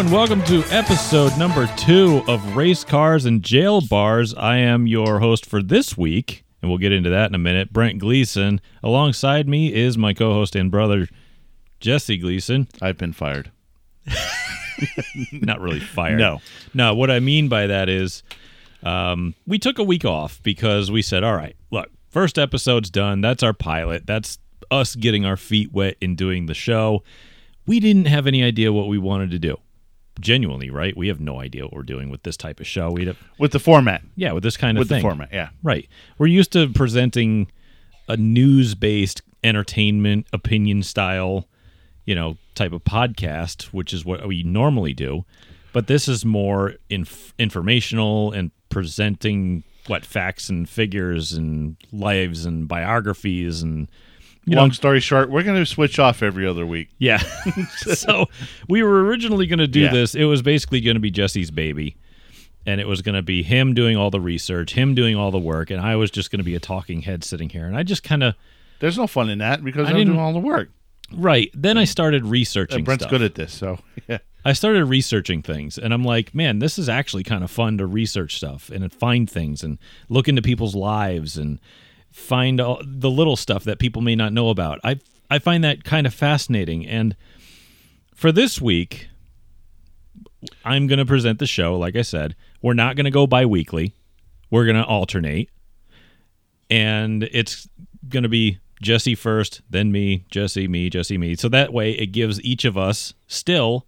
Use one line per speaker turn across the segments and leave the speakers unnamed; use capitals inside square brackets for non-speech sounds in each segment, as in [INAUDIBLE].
Hello and welcome to episode number two of Race Cars and Jail Bars. I am your host for this week, and we'll get into that in a minute. Brent Gleason. Alongside me is my co host and brother, Jesse Gleason.
I've been fired. [LAUGHS]
Not really fired.
No.
No, what I mean by that is um, we took a week off because we said, all right, look, first episode's done. That's our pilot. That's us getting our feet wet in doing the show. We didn't have any idea what we wanted to do. Genuinely, right? We have no idea what we're doing with this type of show. We
With the format.
yeah, with this kind of
With
thing.
the format, yeah.
Right. We're used to presenting a news-based entertainment opinion style, you know, type of podcast, which is what we normally do. But this is more inf- informational and presenting what facts and figures and lives and biographies and you
Long
know,
story short, we're going to switch off every other week.
yeah. [LAUGHS] so we were originally going to do
Yeah.
this. It was basically going to be Jesse's baby. And it was going to be him doing all the research, him doing all the work, and I was just going to be a talking head sitting here. And I just kind of
There's no fun in that because
I
I'm
didn't-
doing all the work.
right. Then I started
And
researching.
Brent's
stuff.
good at this, so yeah.
I started researching things, and I'm like, man, this is actually kind of fun to research stuff and find things and look into people's lives and find all the little stuff that people may not know about. I I find that kind of fascinating. And for this week, I'm going to present the show. Like I said, we're not going to go bi-weekly. We're going to alternate, and it's going to be Jesse first, then me, Jesse, me, Jesse, me. So that way, it gives each of us still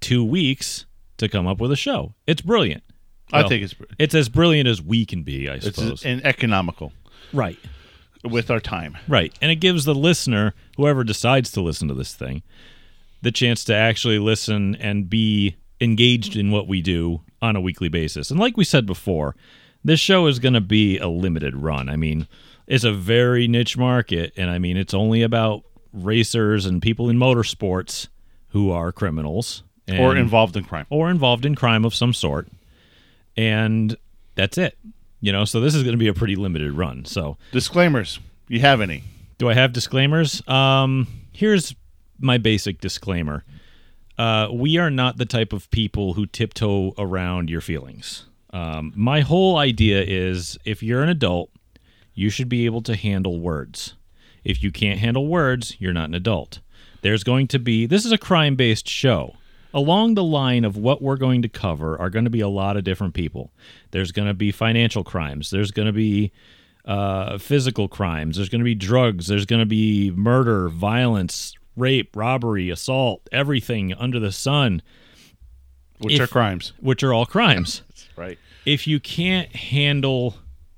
two weeks to come up with a show. It's brilliant.
I think it's
It's as brilliant as we can be, I
it's
suppose.
and economical
right.
with our time.
Right. And it gives the listener, whoever decides to listen to this thing, the chance to actually listen and be engaged in what we do on a weekly basis. And like we said before, this show is going to be a limited run. I mean, it's a very niche market. And I mean, it's only about racers and people in motorsports who are criminals
Or involved in crime.
or involved in crime of some sort. And that's it. You know, so this is going to be a pretty limited run. So,
Disclaimers. You have any?
do I have disclaimers? Um, here's my basic disclaimer. Uh, we are not the type of people who tiptoe around your feelings. Um, my whole idea is if you're an adult, you should be able to handle words. If you can't handle words, you're not an adult. There's going to be, this is a crime based show. Along the line of what we're going to cover are going to be a lot of different people. There's going to be financial crimes. There's going to be uh, physical crimes. There's going to be drugs. There's going to be murder, violence, rape, robbery, assault, everything under the sun,
Which
If-
are crimes.
which are all crimes. [LAUGHS]
Right.
if you can't handle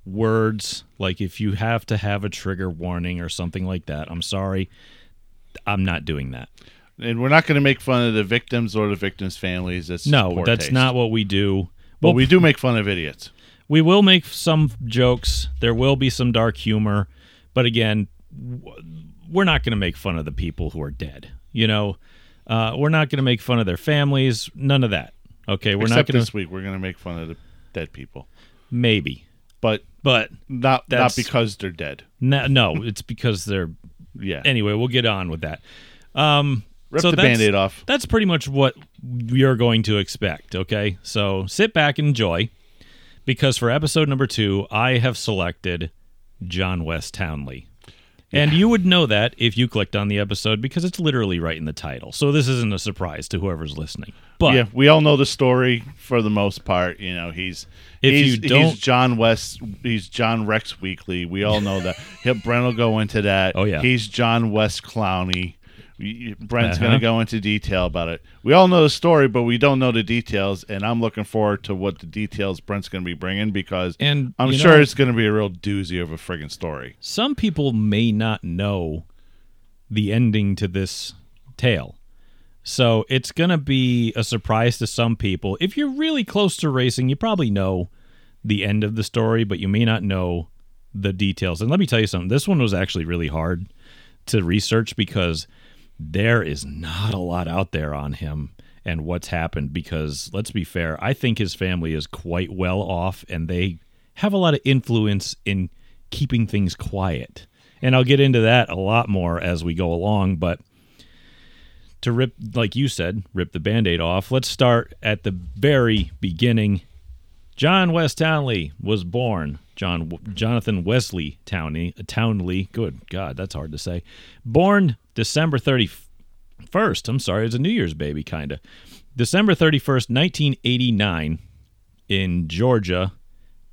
words, like if you have to have a trigger warning or something like that, I'm sorry. I'm not doing that.
And we're not going to make fun of the victims or the victims' families. That's
No, that's
taste.
not what we do.
But
Well,
we do make fun of idiots.
we will make some jokes. There will be some dark humor, but again, we're not going to make fun of the people who are dead. You know, uh, we're not going to make fun of their families. None of that. Okay, we're
Except
not going
this
to
week, we're going to make fun of the dead people.
maybe,
But
but
not
That's-
not because they're dead.
no, no, it's because they're.
Yeah.
Anyway, we'll get on with that. Um,
Rip
so
the
that's-
band-aid off.
That's pretty much what you're going to expect. Okay, so sit back and enjoy, because for episode number two, I have selected John Wes Townley. And you would know that if you clicked on the episode because it's literally right in the title. So this isn't a surprise to whoever's listening. But
yeah, we all know the story for the most part. You know, he's
If
he's,
you don't-
he's John West, he's John Rex Weekly. We all know that. [LAUGHS] yeah, Brent will go into that.
Oh, yeah.
he's John West Clowney. Brent's
Uh-huh.
going to go into detail about it. We all know the story, but we don't know the details. And I'm looking forward to what the details Brent's going to be bringing because
And,
I'm sure
know-
it's going to be a real doozy of a friggin' story.
some people may not know the ending to this tale. So it's going to be a surprise to some people. If you're really close to racing, you probably know the end of the story, but you may not know the details. And let me tell you something this one was actually really hard to research because there is not a lot out there on him and what's happened. Because let's be fair, I think his family is quite well off and they have a lot of influence in keeping things quiet. And I'll get into that a lot more as we go along, but to rip, like you said, rip the band aid off, let's start at the very beginning. John Wes Townley was born. John Jonathan Wesley Townley, Townley. Good God, that's hard to say. Born December thirty first. I'm sorry, it's a New Year's baby. December thirty first, nineteen eighty nine, in Georgia,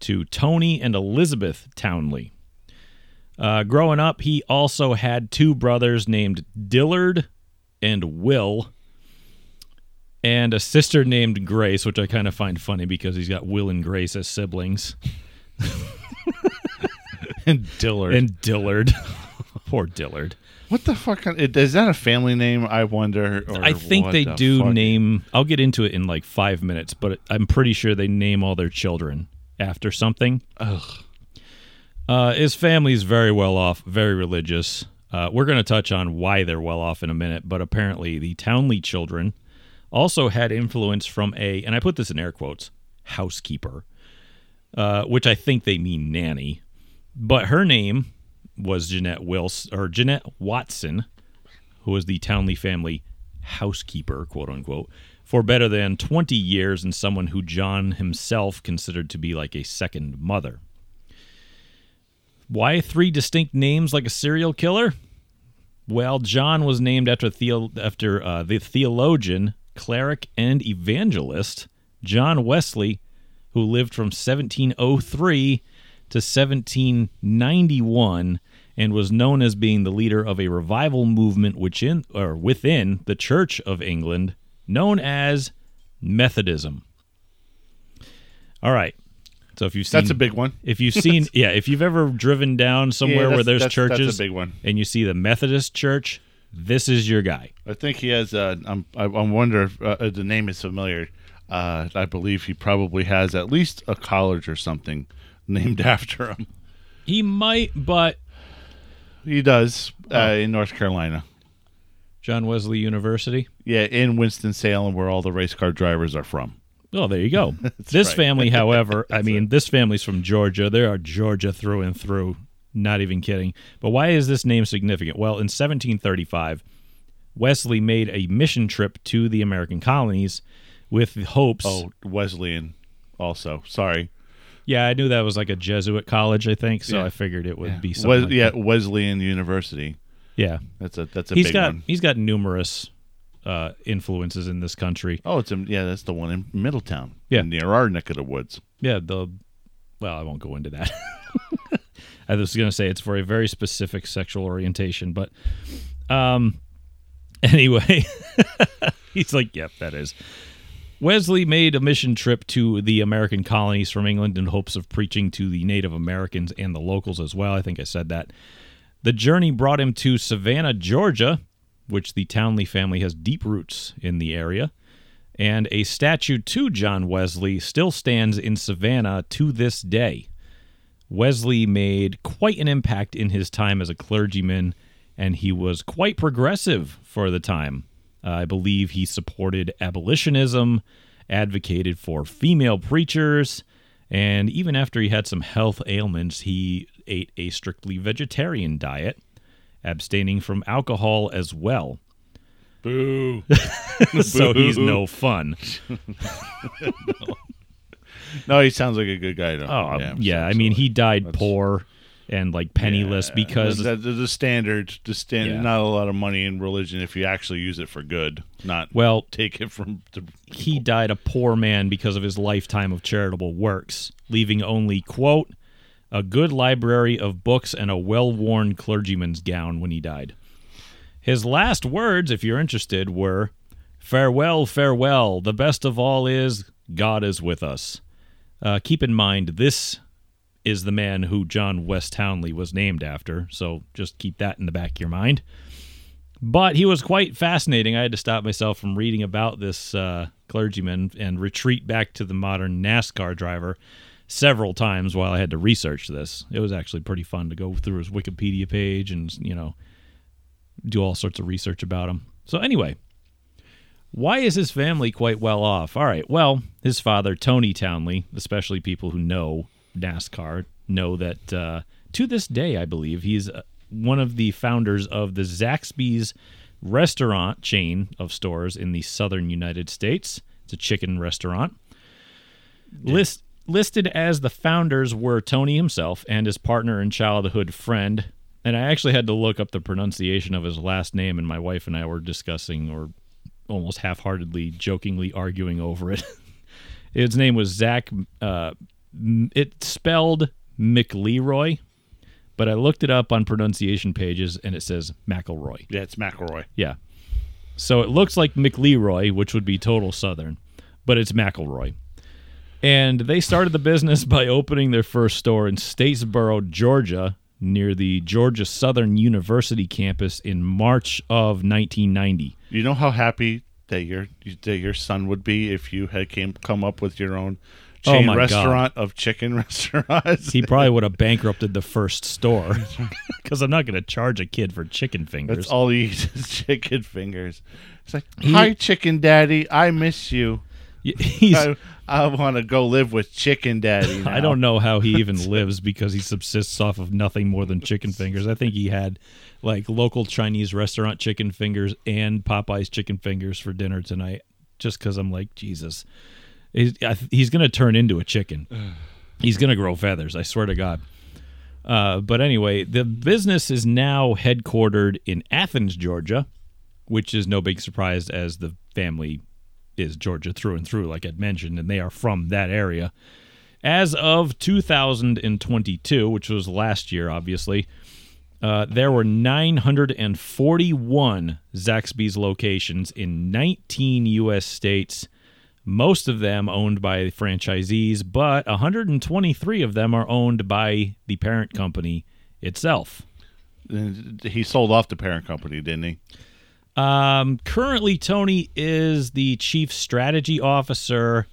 to Tony and Elizabeth Townley. Uh, growing up, he also had two brothers named Dillard and Will, and a sister named Grace, which I kind of find funny because he's got Will and Grace as siblings. [LAUGHS]
and Dillard.
And Dillard. Poor Dillard.
what the fuck? Is that a family name? I wonder.
I think they
the
do
fuck?
name. I'll get into it in like five minutes, but I'm pretty sure they name all their children after something.
Ugh.
Uh, his family's very well off, very religious. Uh, we're going to touch on why they're well off in a minute, but apparently the Townley children also had influence from a, and I put this in air quotes, housekeeper, uh, which I think they mean nanny. But her name was Jeanette Wilson or Jeanette Watson, who was the Townley family housekeeper, quote unquote, for better than 20 years and someone who John himself considered to be like a second mother. Why three distinct names like a serial killer? Well, John was named after theo- after uh, the theologian, cleric, and evangelist John Wesley, who lived from 1703 to 1791 and was known as being the leader of a revival movement which in, or within the Church of England known as Methodism. All right. So if you've seen
That's a big one.
if you've seen [LAUGHS] yeah, if you've ever driven down somewhere
Yeah,
where there's
that's- that's a
churches
big one.
and you see the Methodist church, this is your guy.
I think he has. Uh, I'm, I, I wonder if uh, the name is familiar. Uh, I believe he probably has at least a college or something named [LAUGHS] after him.
He might, but
He does
Oh.
uh, in North Carolina.
John Wesley University.
Yeah, in Winston Salem, where all the race car drivers are from.
Oh, there you go. [LAUGHS] this
right.
family, [LAUGHS] however, I mean, this family's from Georgia. They are Georgia through and through. Not even kidding. But why is this name significant? Well, in 1735, Wesley made a mission trip to the American colonies with hopes.
Oh, Wesleyan, also. Sorry,
yeah, I knew that was like a Jesuit college, I think. So
Yeah.
I figured it would be
Wes-
something. like
yeah,
that.
Wesleyan University.
yeah.
That's a that's a
He's
big
got
one.
he's got numerous uh, influences in this country.
Oh, it's a, yeah, that's the one in Middletown.
Yeah.
near our neck of the woods.
Yeah, the well, I won't go into that. [LAUGHS] I was going to say it's for a very specific sexual orientation, but um [LAUGHS] anyway, [LAUGHS] he's like, "Yep, that is." Wesley made a mission trip to the American colonies from England in hopes of preaching to the Native Americans and the locals as well. I think I said that. The journey brought him to Savannah, Georgia, which the Townley family has deep roots in the area and a statue to John Wesley still stands in Savannah to this day. Wesley made quite an impact in his time as a clergyman, and he was quite progressive for the time. Uh, I believe he supported abolitionism, advocated for female preachers, and even after he had some health ailments, he ate a strictly vegetarian diet, abstaining from alcohol as well.
Boo. [LAUGHS]
so he's no fun. [LAUGHS] [LAUGHS]
no, he sounds like a good guy though.
Oh yeah, I mean he died poor and like penniless because
the, the, the standard, the standard,
Yeah.
not a lot of money in religion if you actually use it for good, not
well
take it from. The,
he died a poor man because of his lifetime of charitable works, leaving only quote a good library of books and a well-worn clergyman's gown when he died. His last words, if you're interested, were Farewell, farewell. The best of all is God is with us. Uh, keep in mind, this is the man who John Wes Townley was named after, so just keep that in the back of your mind. But he was quite fascinating. I had to stop myself from reading about this uh, clergyman and retreat back to the modern NASCAR driver several times while I had to research this. It was actually pretty fun to go through his Wikipedia page and, you know, do all sorts of research about him. So, anyway, why is his family quite well off? All right, well, his father, Tony Townley, especially people who know NASCAR, know that uh, to this day, I believe, he's uh, one of the founders of the Zaxby's restaurant chain of stores in the southern United States. It's a chicken restaurant. List, listed as the founders were Tony himself and his partner and childhood friend. And I actually had to look up the pronunciation of his last name, and my wife and I were discussing or almost half heartedly, jokingly arguing over it. [LAUGHS] his name was Zach. Uh, it's spelled McLeroy, but I looked it up on pronunciation pages and it says McElroy.
Yeah, it's McElroy.
Yeah. So it looks like McLeroy, which would be total Southern, but it's McElroy. And they started the business by opening their first store in Statesboro, Georgia, near the Georgia Southern University campus in March of 1990.
You know how happy that your that your son would be if you had came come up with your own
Oh
chain
God.
restaurant of chicken [LAUGHS] restaurants.
He probably would have bankrupted the first store [LAUGHS] because I'm not going to charge a kid for chicken fingers.
That's all he eats is [LAUGHS] chicken fingers. It's like,
He-
hi, chicken daddy, I miss you.
He's,
I, I want to go live with chicken daddy.
I don't know how he even lives because he subsists off of nothing more than chicken fingers. I think he had like local Chinese restaurant chicken fingers and Popeye's chicken fingers for dinner tonight. Just because I'm like Jesus, he's, he's gonna turn into a chicken. He's gonna grow feathers. I swear to God. Uh, but anyway, the business is now headquartered in Athens, Georgia, which is no big surprise as the family is Georgia through and through, like I'd mentioned, and they are from that area. As of 2022, which was last year, obviously, uh, there were 941 Zaxby's locations in 19 U.S. states, most of them owned by franchisees, but 123 of them are owned by the parent company itself.
He sold off the parent company, didn't he?
Um, currently, Tony is the chief strategy officer,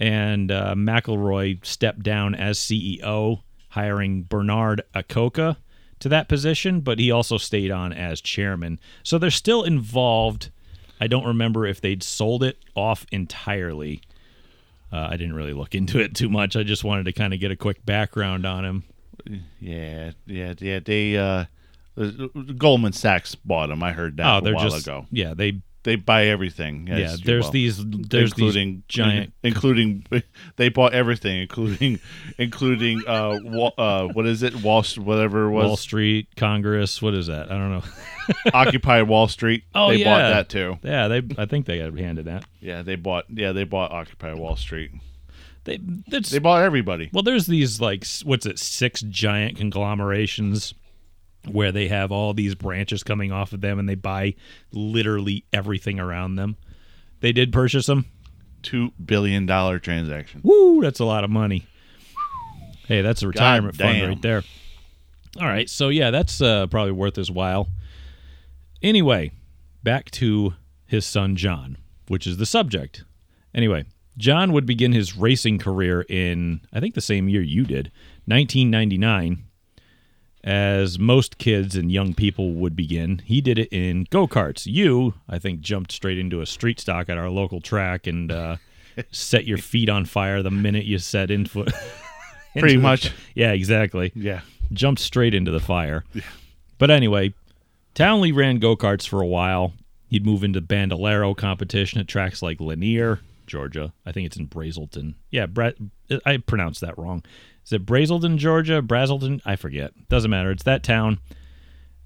and uh, McElroy stepped down as CEO, hiring Bernard Acoca to that position, but he also stayed on as chairman. So they're still involved. I don't remember if they'd sold it off entirely. Uh, I didn't really look into it too much. I just wanted to kind of get a quick background on him.
Yeah, yeah, yeah. They uh, Goldman Sachs bought them. I heard that
Oh,
a while
just
ago.
yeah. They
They buy everything.
yeah. There's
well,
these there's
including
these giant [LAUGHS]
including [LAUGHS] they bought everything, including [LAUGHS] including uh, Wa- uh what is it, Wall Street, whatever it was,
Wall Street Congress. What is that? I don't know.
Occupy Wall Street.
Oh,
they bought that too.
Yeah, they. I think they had handed that.
Yeah, they bought. Yeah, they bought Occupy Wall Street.
They. That's
They bought everybody.
well. There's these like what's it? Six giant conglomerations where they have all these branches coming off of them, and they buy literally everything around them. They did purchase them.
Two billion dollar transaction.
Woo! That's a lot of money. Hey, that's a retirement fund right there. All right, so yeah, that's uh, probably worth his while. Anyway, back to his son John, which is the subject. Anyway, John would begin his racing career in I think the same year you did, 1999. As most kids and young people would begin, he did it in go karts. You, I think, jumped straight into a street stock at our local track and uh, [LAUGHS] set your feet on fire the minute you set in foot. [LAUGHS]
Pretty
the-
much. [LAUGHS]
yeah, exactly.
Yeah.
Jumped straight into the fire. Yeah. But anyway, Townley ran go karts for a while. He'd move into Bandolero competition at tracks like Lanier, Georgia. I think it's in Braselton. Yeah, Bra- I pronounced that wrong. Is it Braselton, Georgia? Braselton? I forget. Doesn't matter. It's that town.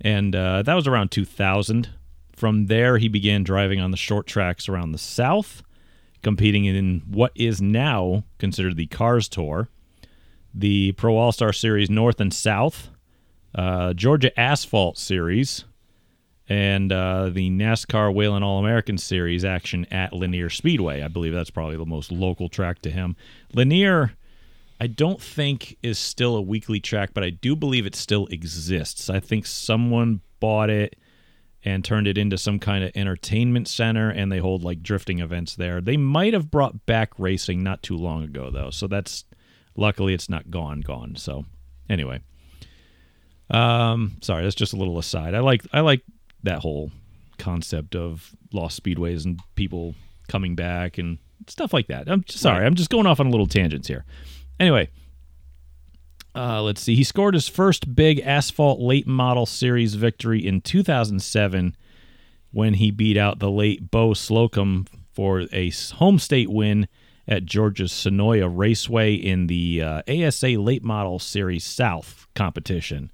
And uh, that was around 2000. From there, he began driving on the short tracks around the South, competing in what is now considered the Cars Tour, the Pro All Star Series North and South, uh, Georgia Asphalt Series, and uh, the NASCAR Whelen All American Series action at Lanier Speedway. I believe that's probably the most local track to him. Lanier, I don't think is still a weekly track, but I do believe it still exists. I think someone bought it and turned it into some kind of entertainment center, and they hold like drifting events there. They might have brought back racing not too long ago, though. So that's luckily it's not gone, gone. So anyway, um, sorry, that's just a little aside. I like I like that whole concept of lost speedways and people coming back and stuff like that. I'm sorry, I'm just going off on a little tangents here. Anyway, uh, let's see. He scored his first big asphalt late model series victory in 2007, when he beat out the late Beau Slocumb for a home state win at Georgia's Senoia Raceway in the uh, ASA Late Model Series South competition.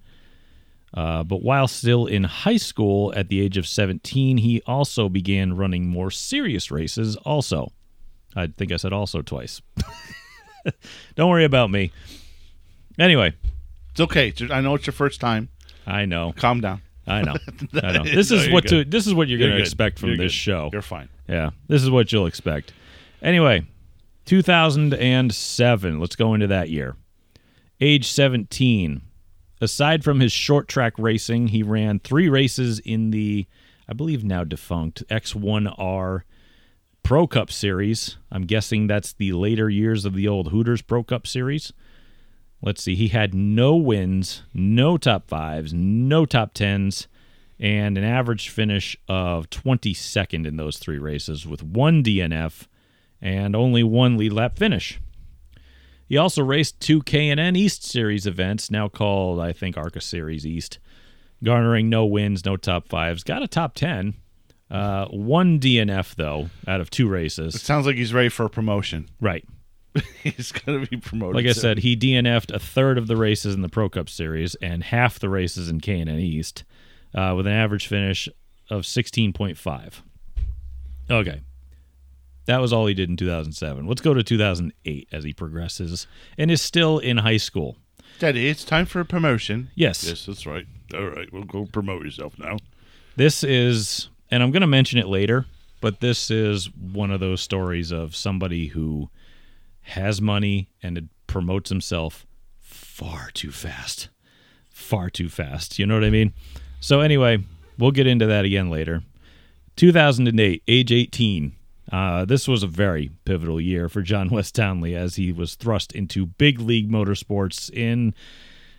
Uh, but while still in high school at the age of 17, he also began running more serious races, also. I think I said also twice. [LAUGHS] [LAUGHS] Don't worry about me. Anyway,
It's okay. I know it's your first time.
I know.
Calm down.
I know. [LAUGHS] I know. This
No,
is
you're
what to this is what you're, going to expect from
You're
this
good.
show.
You're fine.
Yeah, this is what you'll expect. Anyway, 2007. Let's go into that year. Age 17. Aside from his short track racing, he ran three races in the, I believe now defunct X1R Pro Cup Series. I'm guessing that's the later years of the old Hooters Pro Cup Series. Let's see. He had no wins, no top fives, no top tens, and an average finish of 22nd in those three races with one DNF and only one lead lap finish. He also raced two K&N East Series events, now called, I think, ARCA Series East, garnering no wins, no top fives. Got a top 10. Uh, one DNF, though, out of two races.
It sounds like he's ready for a promotion.
Right. [LAUGHS]
he's going to be promoted.
Like I
soon.
said, he DNF'd a third of the races in the Pro Cup Series and half the races in K&N East uh, with an average finish of 16.5. Okay. That was all he did in 2007. Let's go to 2008 as he progresses and is still in high school.
Daddy, it's time for a promotion.
Yes.
Yes, that's right. All right, we'll go promote yourself now.
This is, and I'm going to mention it later, but this is one of those stories of somebody who has money and it promotes himself far too fast. Far too fast. You know what I mean? So, anyway, we'll get into that again later. 2008, age 18. Uh, this was a very pivotal year for John [LAUGHS] Wes Townley as he was thrust into big league motorsports in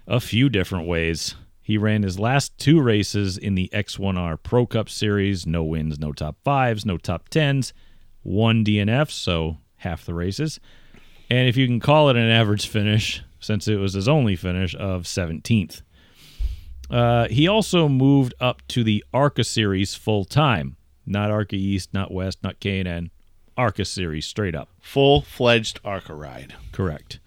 a few different ways. He ran his last two races in the X1R Pro Cup Series. No wins, no top fives, no top tens, one DNF, so half the races. And if you can call it an average finish, since it was his only finish of 17th. Uh, he also moved up to the ARCA Series full time. Not ARCA East, not West, not K&N. ARCA Series straight up.
Full fledged ARCA ride.
Correct.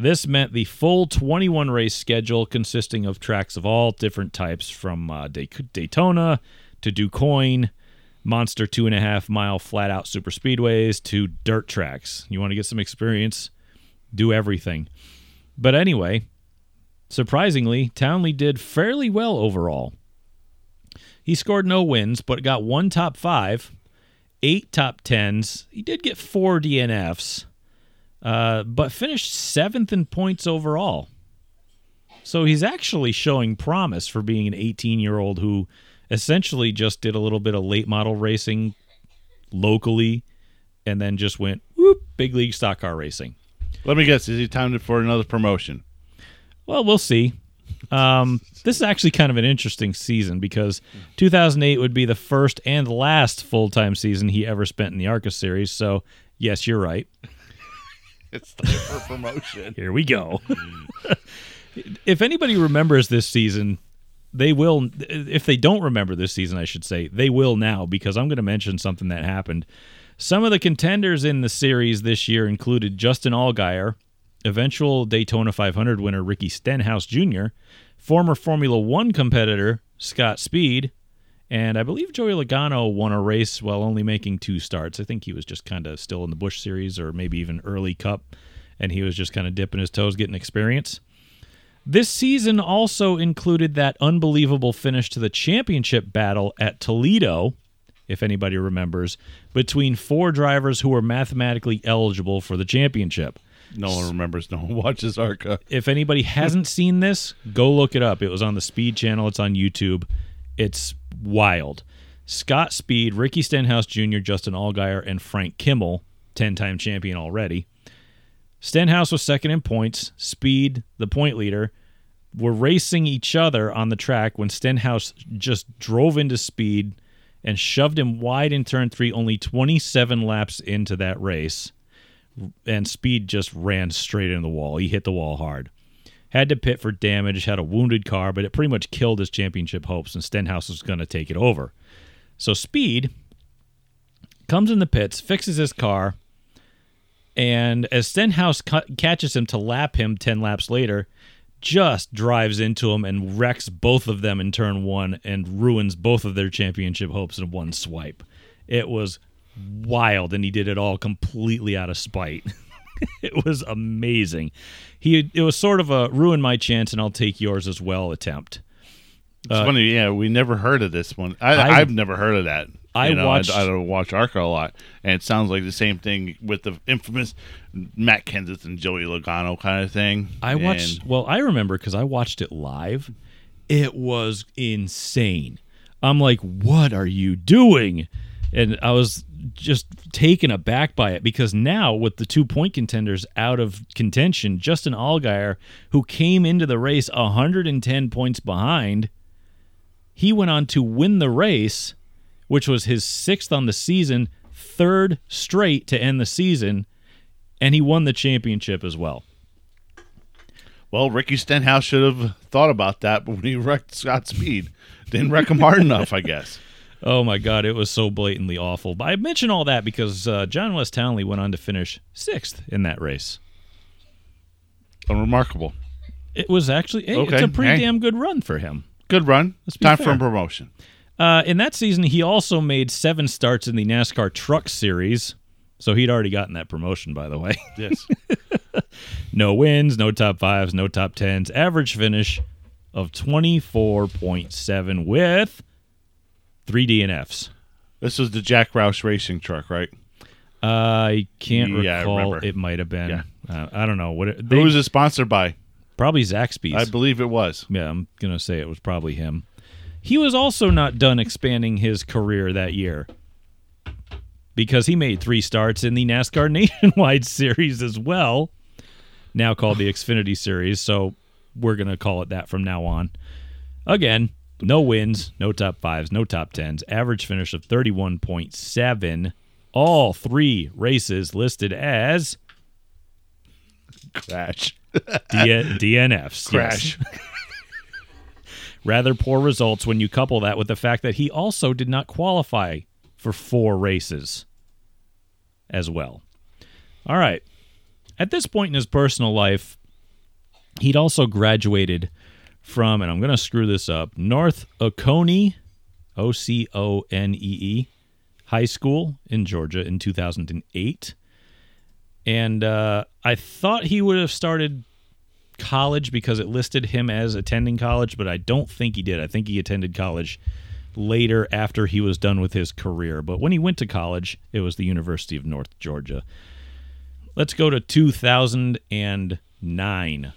This meant the full 21 race schedule consisting of tracks of all different types from uh, Day- Daytona to DuQuoin, monster two and a half mile flat out super speedways to dirt tracks. You want to get some experience? Do everything. But anyway, surprisingly, Townley did fairly well overall. He scored no wins, but got one top five, eight top tens. He did get four DNFs uh, but finished seventh in points overall. So he's actually showing promise for being an 18 year old who essentially just did a little bit of late model racing locally and then just went whoop, big league stock car racing.
Let me guess, is he timed for another promotion?
Well, we'll see. Um, this is actually kind of an interesting season because 2008 would be the first and last full time season he ever spent in the ARCA series. So, yes, you're right. [LAUGHS]
It's time for promotion.
Here we go. [LAUGHS] [LAUGHS] if anybody remembers this season, they will. If they don't remember this season, I should say, they will now because I'm going to mention something that happened. Some of the contenders in the series this year included Justin Allgaier, eventual Daytona 500 winner Ricky Stenhouse Jr., former Formula One competitor Scott Speed, and I believe Joey Logano won a race while only making two starts. I think he was just kind of still in the Busch Series or maybe even early Cup, and he was just kind of dipping his toes, getting experience. This season also included that unbelievable finish to the championship battle at Toledo, if anybody remembers, between four drivers who were mathematically eligible for the championship.
No one remembers. No one [LAUGHS] watches ARCA.
If anybody hasn't seen this, go look it up. It was on the Speed channel, it's on YouTube. It's wild. Scott Speed, Ricky Stenhouse Jr., Justin Allgaier, and Frank Kimmel, 10 time champion already. Stenhouse was second in points. Speed, the point leader, were racing each other on the track when Stenhouse just drove into Speed and shoved him wide in turn three, only 27 laps into that race. And Speed just ran straight into the wall. He hit the wall hard. Had to pit for damage, had a wounded car, but it pretty much killed his championship hopes, and Stenhouse was going to take it over. So Speed comes in the pits, fixes his car, and as Stenhouse catches him to lap him 10 laps later, just drives into him and wrecks both of them in turn one and ruins both of their championship hopes in one swipe. It was wild, and he did it all completely out of spite. [LAUGHS] [LAUGHS] it was amazing. He it was sort of a ruin my chance and I'll take yours as well attempt.
It's uh, funny, yeah. We never heard of this one. I, have never heard of that.
I
You know,
watched-
I, I don't watch Arca a lot, and it sounds like the same thing with the infamous Matt Kenseth and Joey Logano kind of thing.
I watched.
And
well, I remember because I watched it live. It was insane. I'm like, what are you doing? And I was just taken aback by it because now with the two point contenders out of contention, Justin Allgaier, who came into the race 110 points behind, he went on to win the race, which was his sixth on the season, third straight to end the season, and he won the championship as well.
Well, Ricky Stenhouse should have thought about that, but when he wrecked Scott Speed, didn't wreck him hard [LAUGHS] enough, I guess.
Oh my God, it was so blatantly awful. But I mention all that because uh, John Wes Townley went on to finish sixth in that race.
Unremarkable.
It was actually hey, it's a pretty
hey.
damn good run for him.
Good run. Time
fair.
for a promotion.
Uh, in that season, he also made seven starts in the NASCAR Truck Series, so he'd already gotten that promotion. By the way, [LAUGHS]
Yes.
no wins, no top fives, no top tens. Average finish of twenty four point seven with three DNFs.
this was the Jack Roush racing truck, right?
I can't
Yeah, I
recall.
remember.
It might have been.
Yeah.
Uh, I don't know what. It,
Who was it sponsored by?
Probably Zaxby's.
I believe it was.
yeah, I'm gonna say it was probably him. He was also not done expanding his career that year because he made three starts in the NASCAR [LAUGHS] Nationwide Series as well, now called the Xfinity Series. So we're gonna call it that from now on. Again, no wins, no top fives, no top tens. Average finish of thirty-one point seven. All three races listed as
Crash.
D- DNFs. yes. [LAUGHS]
Crash. [LAUGHS]
Rather poor results when you couple that with the fact that he also did not qualify for four races as well. All right. At this point in his personal life, he'd also graduated from, and I'm going to screw this up, North Oconee, O C O N E E, High School in Georgia in 2008. And uh, I thought he would have started college because it listed him as attending college, but I don't think he did. I think he attended college later after he was done with his career. But when he went to college, it was the University of North Georgia. Let's go to 2009.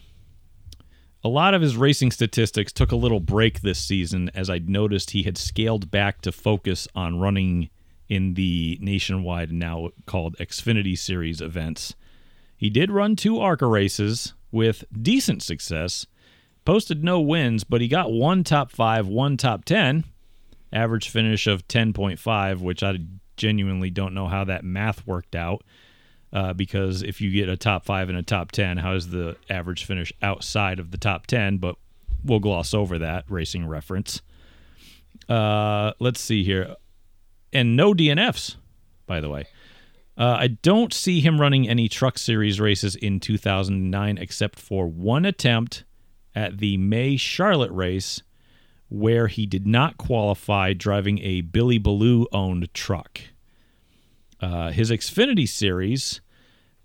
A lot of his racing statistics took a little break this season as I noticed he had scaled back to focus on running in the nationwide now called Xfinity Series events. He did run two ARCA races with decent success, posted no wins, but he got one top five, one top 10, average finish of 10.5, which I genuinely don't know how that math worked out. Uh, because if you get a top five and a top 10, how is the average finish outside of the top 10? But we'll gloss over that racing reference. Uh, let's see here. And no DNFs, by the way. Uh, I don't see him running any Truck Series races in 2009 except for one attempt at the May Charlotte race where he did not qualify driving a Billy Ballew owned truck. Uh, his Xfinity Series,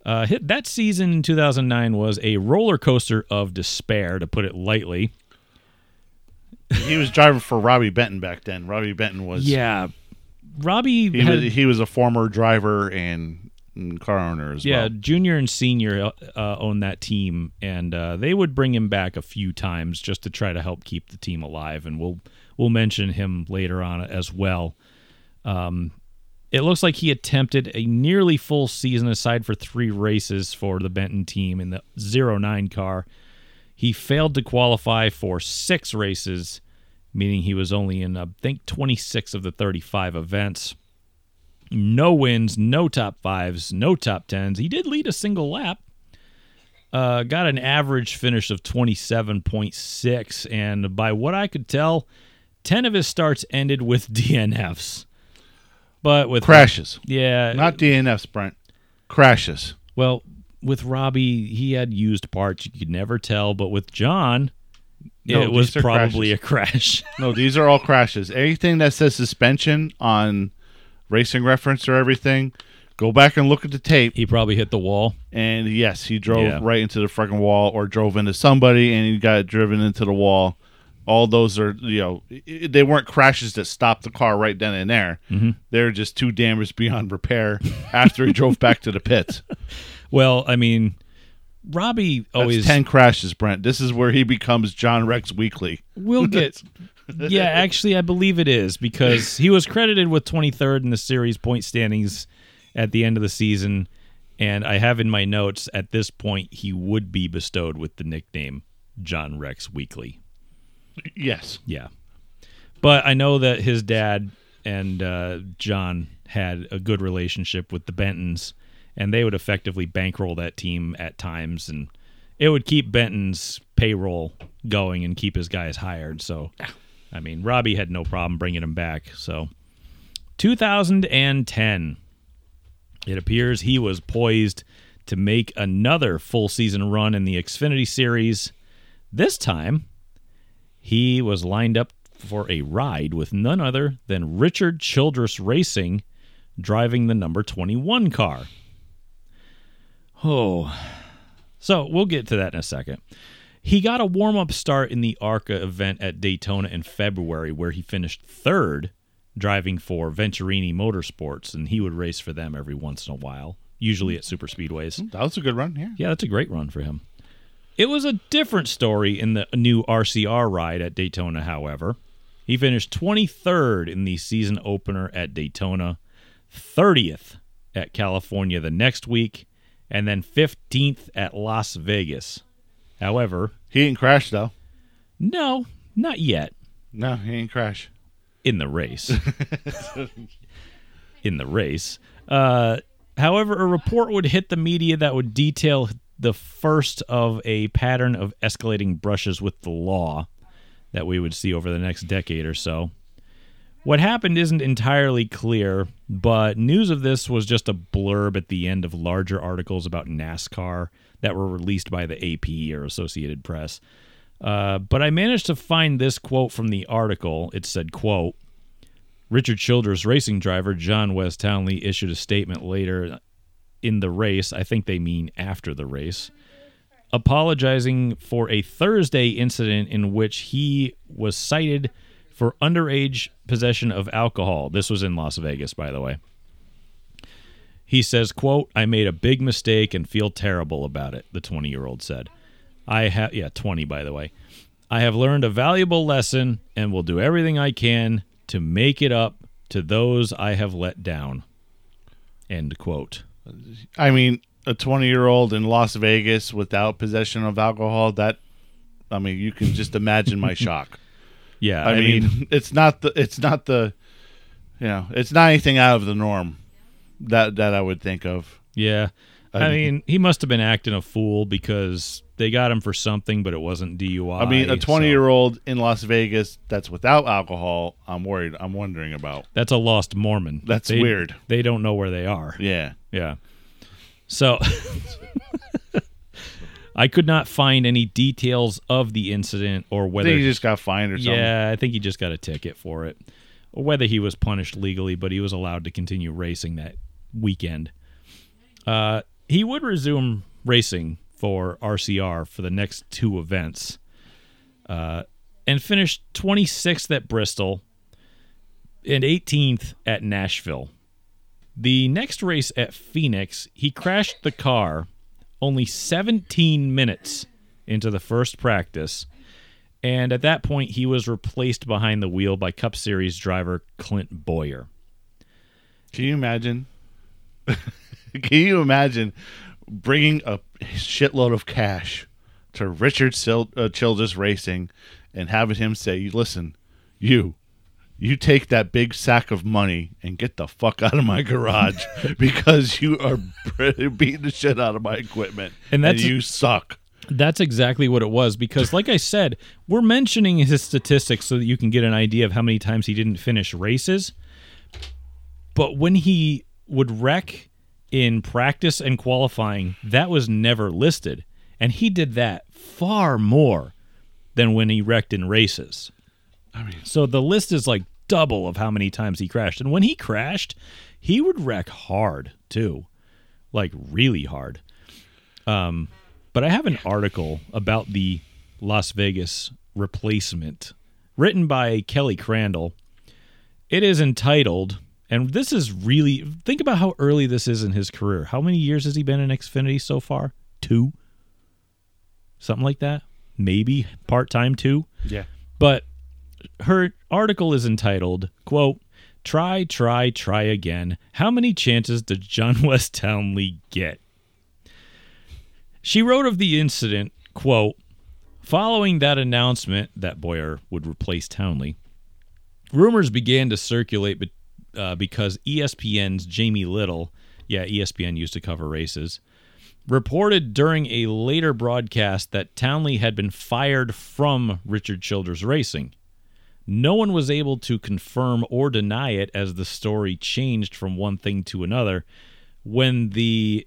uh, hit, that season in 2009 was a roller coaster of despair, to put it lightly.
he was driving for Robbie Benton back then. Robbie Benton was
Yeah. Robbie
he
had,
was he was a former driver and, and car owner as
Yeah,
well.
Yeah, junior and senior uh, owned that team, and uh, they would bring him back a few times just to try to help keep the team alive. And we'll we'll mention him later on as well. Um, it looks like he attempted a nearly full season aside for three races for the Benton team in the 09 car. He failed to qualify for six races, meaning he was only in, I think, 26 of the 35 events no wins, no top fives, no top tens. He did lead a single lap. Uh, got an average finish of 27.6, and by what I could tell, 10 of his starts ended with [LAUGHS] DNFs. But with
Crashes,
yeah,
not DNFs, Brent. Crashes.
well with Robbie, he had used parts. You could never tell. But with John,
No,
it was probably a crash. [LAUGHS]
No, these are all crashes. Anything that says suspension on racing reference or everything, go back and look at the tape.
he probably hit the wall.
And yes, he drove
Yeah.
right into the fucking wall or drove into somebody and he got driven into the wall. All those are, you know, they weren't crashes that stopped the car right then and there.
Mm-hmm.
They're just too damaged beyond repair after he drove back to the pits. [LAUGHS]
Well, I mean, Robbie
That's
always
10 crashes, Brent. This is where he becomes John Rex Weekly.
we'll [LAUGHS] get. yeah, actually, I believe it is because he was credited with 23rd in the series point standings at the end of the season, and I have in my notes at this point he would be bestowed with the nickname John Rex Weekly.
Yes.
Yeah. But I know that his dad and uh, John had a good relationship with the Bentons, and they would effectively bankroll that team at times, and it would keep Benton's payroll going and keep his guys hired. So, I mean, Robbie had no problem bringing him back. So, 2010, it appears he was poised to make another full season run in the Xfinity Series. This time, he was lined up for a ride with none other than Richard Childress Racing driving the number 21 car. Oh. So we'll get to that in a second. He got a warm up start in the ARCA event at Daytona in February, where he finished third driving for Venturini Motorsports, and he would race for them every once in a while, usually at super speedways.
That was a good run. Yeah.
Yeah, that's a great run for him. It was a different story in the new RCR ride at Daytona, however. He finished 23rd in the season opener at Daytona, 30th at California the next week, and then 15th at Las Vegas. However,
He didn't crash, though.
no, not yet
No, he didn't crash.
in the race. [LAUGHS] in the race. Uh, however, a report would hit the media that would detail the first of a pattern of escalating brushes with the law that we would see over the next decade or so. What happened isn't entirely clear, but news of this was just a blurb at the end of larger articles about NASCAR that were released by the AP or Associated Press. Uh, but I managed to find this quote from the article. It said, quote, Richard Childress racing driver John Wes Townley issued a statement later in the race. I think they mean after the race, apologizing for a Thursday incident in which he was cited for underage possession of alcohol. This was in Las Vegas, by the way. He says, quote, I made a big mistake and feel terrible about it, the 20 year old said. I have, yeah, 20, by the way. I have learned a valuable lesson and will do everything I can to make it up to those I have let down. End quote.
I mean, a 20 year old in Las Vegas without possession of alcohol, that, I mean, you can just imagine my [LAUGHS] shock.
Yeah,
I, mean, [LAUGHS] it's not the, it's not the, you know, it's not anything out of the norm that, that I would think of.
yeah. I,
I
mean, he must have been acting a fool because they got him for something, but it wasn't DUI.
I mean, a
so
20 year old in Las Vegas that's without alcohol, I'm worried, I'm wondering about.
That's a lost Mormon.
That's
They-
weird.
They don't know where they are.
Yeah.
Yeah. So [LAUGHS] I could not find any details of the incident or whether
he just got fined or something.
Yeah, I think he just got a ticket for it. Or whether he was punished legally, but he was allowed to continue racing that weekend. Uh, he would resume racing for RCR for the next two events uh, and finished 26th at Bristol and 18th at Nashville. The next race at Phoenix, he crashed the car only 17 minutes into the first practice. And at that point, he was replaced behind the wheel by Cup Series driver Clint Bowyer.
Can you imagine? [LAUGHS] Can you imagine bringing a shitload of cash to Richard Sil- uh, Childress Racing and having him say, "Listen, you, you take that big sack of money and get the fuck out of my garage [LAUGHS] because you are beating the shit out of my equipment
And that's-
you suck."
That's exactly what it was because, like I said, we're mentioning his statistics so that you can get an idea of how many times he didn't finish races. But when he would wreck in practice and qualifying, that was never listed. And he did that far more than when he wrecked in races.
I mean,
So the list is like double of how many times he crashed. And when he crashed, he would wreck hard too, like really hard. Um, but I have an article about the Las Vegas replacement written by Kelly Crandall. It is entitled, and this is really think about how early this is in his career. How many years has he been in Xfinity so far? Two, something like that. Maybe part time two.
yeah.
But her article is entitled, quote, Try, try, try again. How many chances does John [LAUGHS] Wes Townley get? She wrote of the incident, quote, Following that announcement that Bowyer would replace Townley, rumors began to circulate uh, because ESPN's Jamie Little, yeah, ESPN used to cover races, reported during a later broadcast that Townley had been fired from Richard Childress Racing. No one was able to confirm or deny it as the story changed from one thing to another when the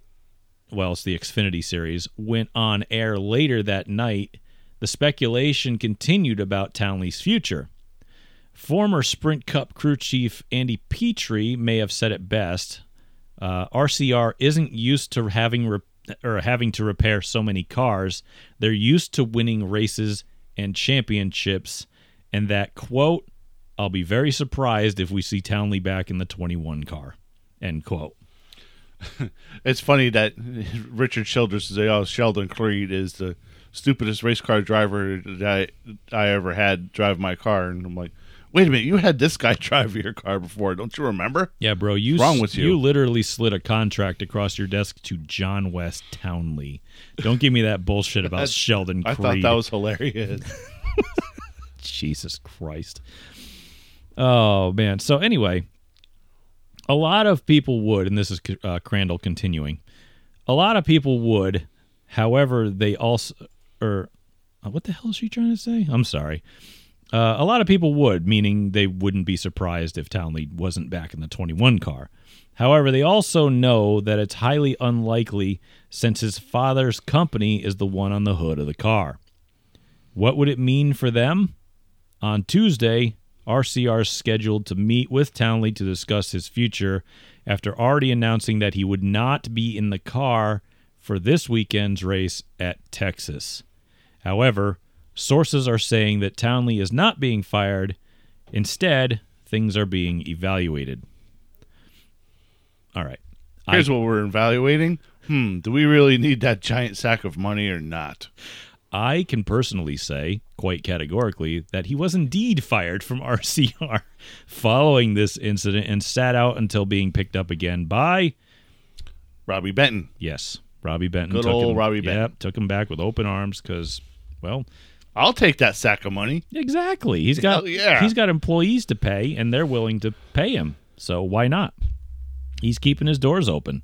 well, it's the Xfinity series went on air later that night. The speculation continued about Townley's future. Former Sprint Cup crew chief Andy Petree may have said it best. Uh, RCR isn't used to having re- or having to repair so many cars. They're used to winning races and championships, and that quote, "I'll be very surprised if we see Townley back in the 21 car." End quote. [LAUGHS]
It's funny that [LAUGHS] Richard Childress says, "Oh, Sheldon Creed is the stupidest race car driver that I, I ever had drive my car," and I'm like, "Wait a minute, you had this guy [LAUGHS] drive your car before, don't you remember?"
Yeah, bro, you
What's wrong with you?
You literally slid a contract across your desk to John Wes Townley. Don't give me that bullshit about [LAUGHS]
That's-
Sheldon
I thought that was hilarious. [LAUGHS]
Jesus Christ. Oh man. So anyway, a lot of people would, and this is uh, Crandall continuing. A lot of people would, however, they also, or uh, what the hell is she trying to say? I'm sorry. Uh, a lot of people would, meaning they wouldn't be surprised if Townley wasn't back in the 21 car. However, they also know that it's highly unlikely since his father's company is the one on the hood of the car. What would it mean for them? On Tuesday, RCR is scheduled to meet with Townley to discuss his future after already announcing that he would not be in the car for this weekend's race at Texas. However, sources are saying that Townley is not being fired. Instead, things are being evaluated. All right. I-
Here's what we're evaluating. Hmm, do we really need that giant sack of money or not?
I can personally say, quite categorically, that he was indeed fired from [LAUGHS] RCR following this incident and sat out until being picked up again by,
Robbie Benton.
yes, Robbie Benton.
Good
took
old
him,
Robbie
yep,
Benton.
took him back with open arms because, well,
I'll take that sack of money.
exactly. He's got
Hell yeah.
he's got employees to pay, and they're willing to pay him. So why not? He's keeping his doors open.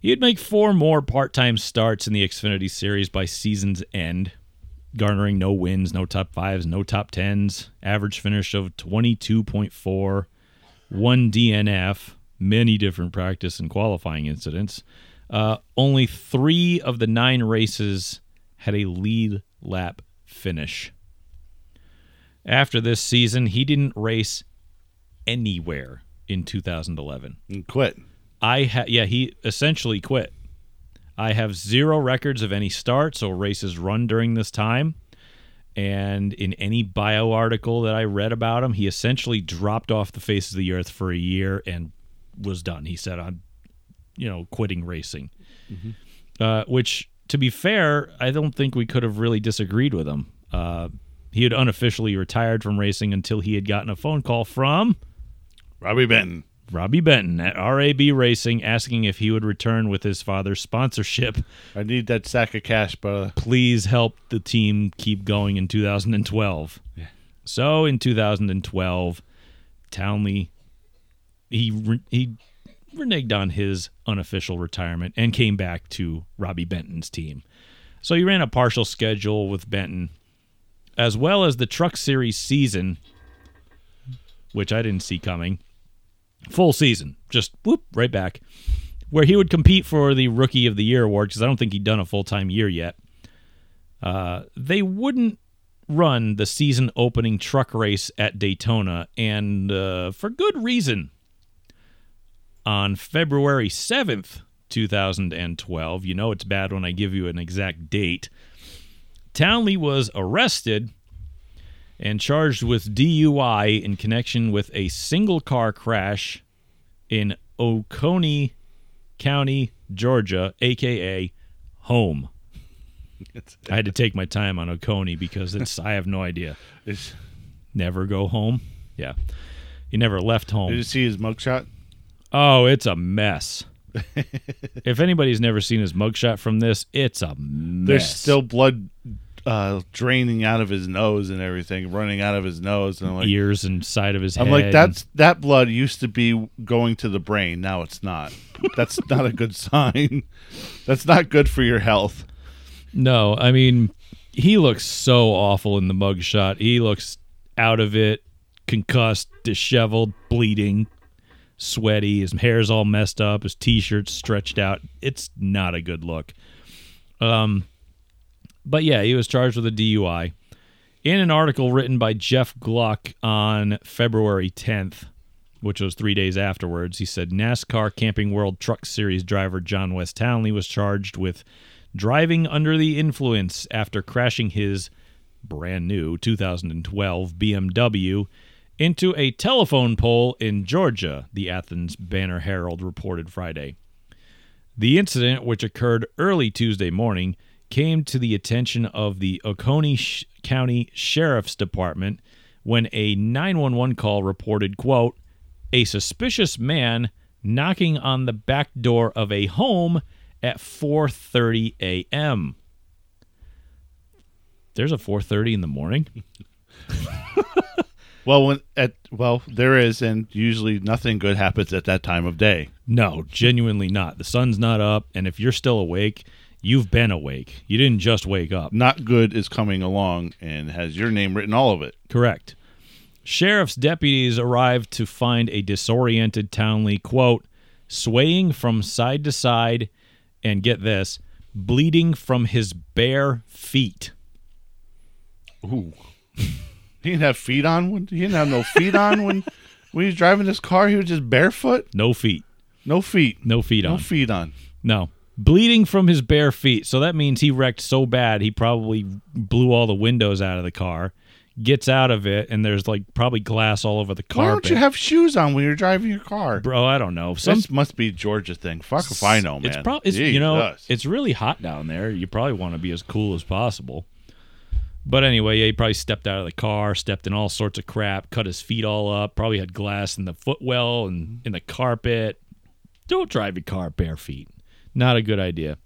He'd make four more part time starts in the Xfinity Series by season's end, garnering no wins, no top fives, no top tens, average finish of 22.4, one DNF, many different practice and qualifying incidents. Uh, only three of the nine races had a lead lap finish. After this season, he didn't race anywhere in 2011.
And quit.
I ha- yeah, he essentially quit. I have zero records of any starts or races run during this time. And in any bio article that I read about him, he essentially dropped off the face of the earth for a year and was done. He said, I'm, you know, quitting racing. Uh, which, to be fair, I don't think we could have really disagreed with him. Uh, he had unofficially retired from racing until he had gotten a phone call from
Robbie Benton.
Robbie Benton at RAB Racing asking if he would return with his father's sponsorship.
I need that sack of cash, but
Please help the team keep going in 2012.
Yeah.
So in 2012, Townley he he reneged on his unofficial retirement and came back to Robbie Benton's team. So he ran a partial schedule with Benton, as well as the Truck Series season, which I didn't see coming. full season, just whoop right back, where he would compete for the Rookie of the Year award because I don't think he'd done a full time year yet. Uh, they wouldn't run the season opening truck race at Daytona, and uh, for good reason. On February 7th, 2012, you know it's bad when I give you an exact date, Townley was arrested and charged with DUI in connection with a single car crash in Oconee County, Georgia, aka home. I had to take my time on Oconee because it's I have no idea. [LAUGHS]
Is,
Never go home. Yeah. He never left home.
did you see his mugshot?
Oh, it's a mess. if anybody's never seen his mugshot from this, it's a mess.
There's still blood uh, draining out of his nose and everything, running out of his nose, and I'm like,
ears and side of his
I'm
head.
like, that's that blood used to be going to the brain. Now it's not. That's [LAUGHS] not a good sign. That's not good for your health.
No, I mean, he looks so awful in the mugshot. He looks out of it, concussed, disheveled, bleeding, sweaty. His hair's all messed up. His t-shirt's stretched out. It's not a good look. Um, but yeah, he was charged with a DUI. In an article written by Jeff Gluck on February 10th, which was three days afterwards, he said NASCAR Camping World Truck Series driver John Wes Townley was charged with driving under the influence after crashing his brand new 2012 BMW into a telephone pole in Georgia, the Athens Banner Herald reported Friday. The incident, which occurred early Tuesday morning, came to the attention of the Oconee County Sheriff's Department when a 911 call reported, quote, a suspicious man knocking on the back door of a home at 4:30 a.m. There's a 4:30 in the morning. [LAUGHS]
Well, when at well, there is, and usually nothing good happens at that time of day.
No, genuinely not. The sun's not up, and if you're still awake, you've been awake. You didn't just wake up.
Not good is coming along and has your name written all of it.
Correct. Sheriff's deputies arrived to find a disoriented Townley, quote, swaying from side to side, and get this, bleeding from his bare feet.
Ooh, [LAUGHS] he didn't have feet on. When, he didn't have no feet on when [LAUGHS] when he was driving this car. He was just barefoot,
No feet.
no feet,
No feet on, no
feet on.
No. Bleeding from his bare feet. So that means he wrecked so bad he probably blew all the windows out of the car. Gets out of it and there's like probably glass all over the
car.
Why
don't you have shoes on when you're driving your car?
Bro, I don't know. Some
this must be Georgia thing. Fuck if I know, man.
It's probably you know it's really hot down there. You probably want to be as cool as possible. But anyway, yeah, he probably stepped out of the car, stepped in all sorts of crap, cut his feet all up. Probably had glass in the footwell and in the carpet. Don't drive your car bare feet. Not a good idea.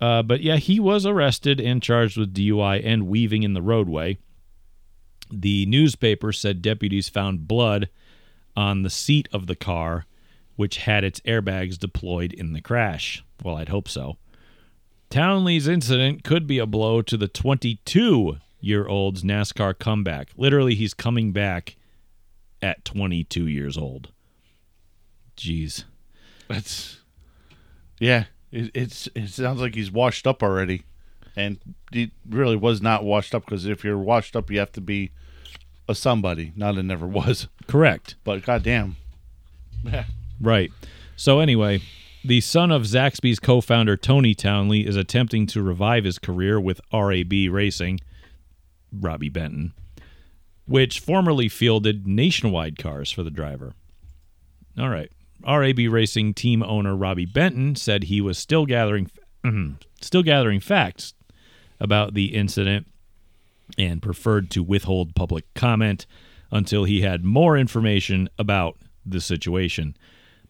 Uh, but yeah, he was arrested and charged with DUI and weaving in the roadway. The newspaper said deputies found blood on the seat of the car, which had its airbags deployed in the crash. Well, I'd hope so. Townley's incident could be a blow to the 22 year old's NASCAR comeback. Literally, he's coming back at 22 years old. Jeez.
That's yeah. It, it's it sounds like he's washed up already, and he really was not washed up because if you're washed up, you have to be a somebody. Not a never was,
Correct.
but goddamn. [LAUGHS]
Right. So anyway, the son of Zaxby's co-founder Tony Townley is attempting to revive his career with RAB Racing, Robbie Benton, which formerly fielded nationwide cars for the driver. All right. RAB Racing team owner Robbie Benton said he was still gathering [CLEARS THROAT] still gathering facts about the incident and preferred to withhold public comment until he had more information about the situation.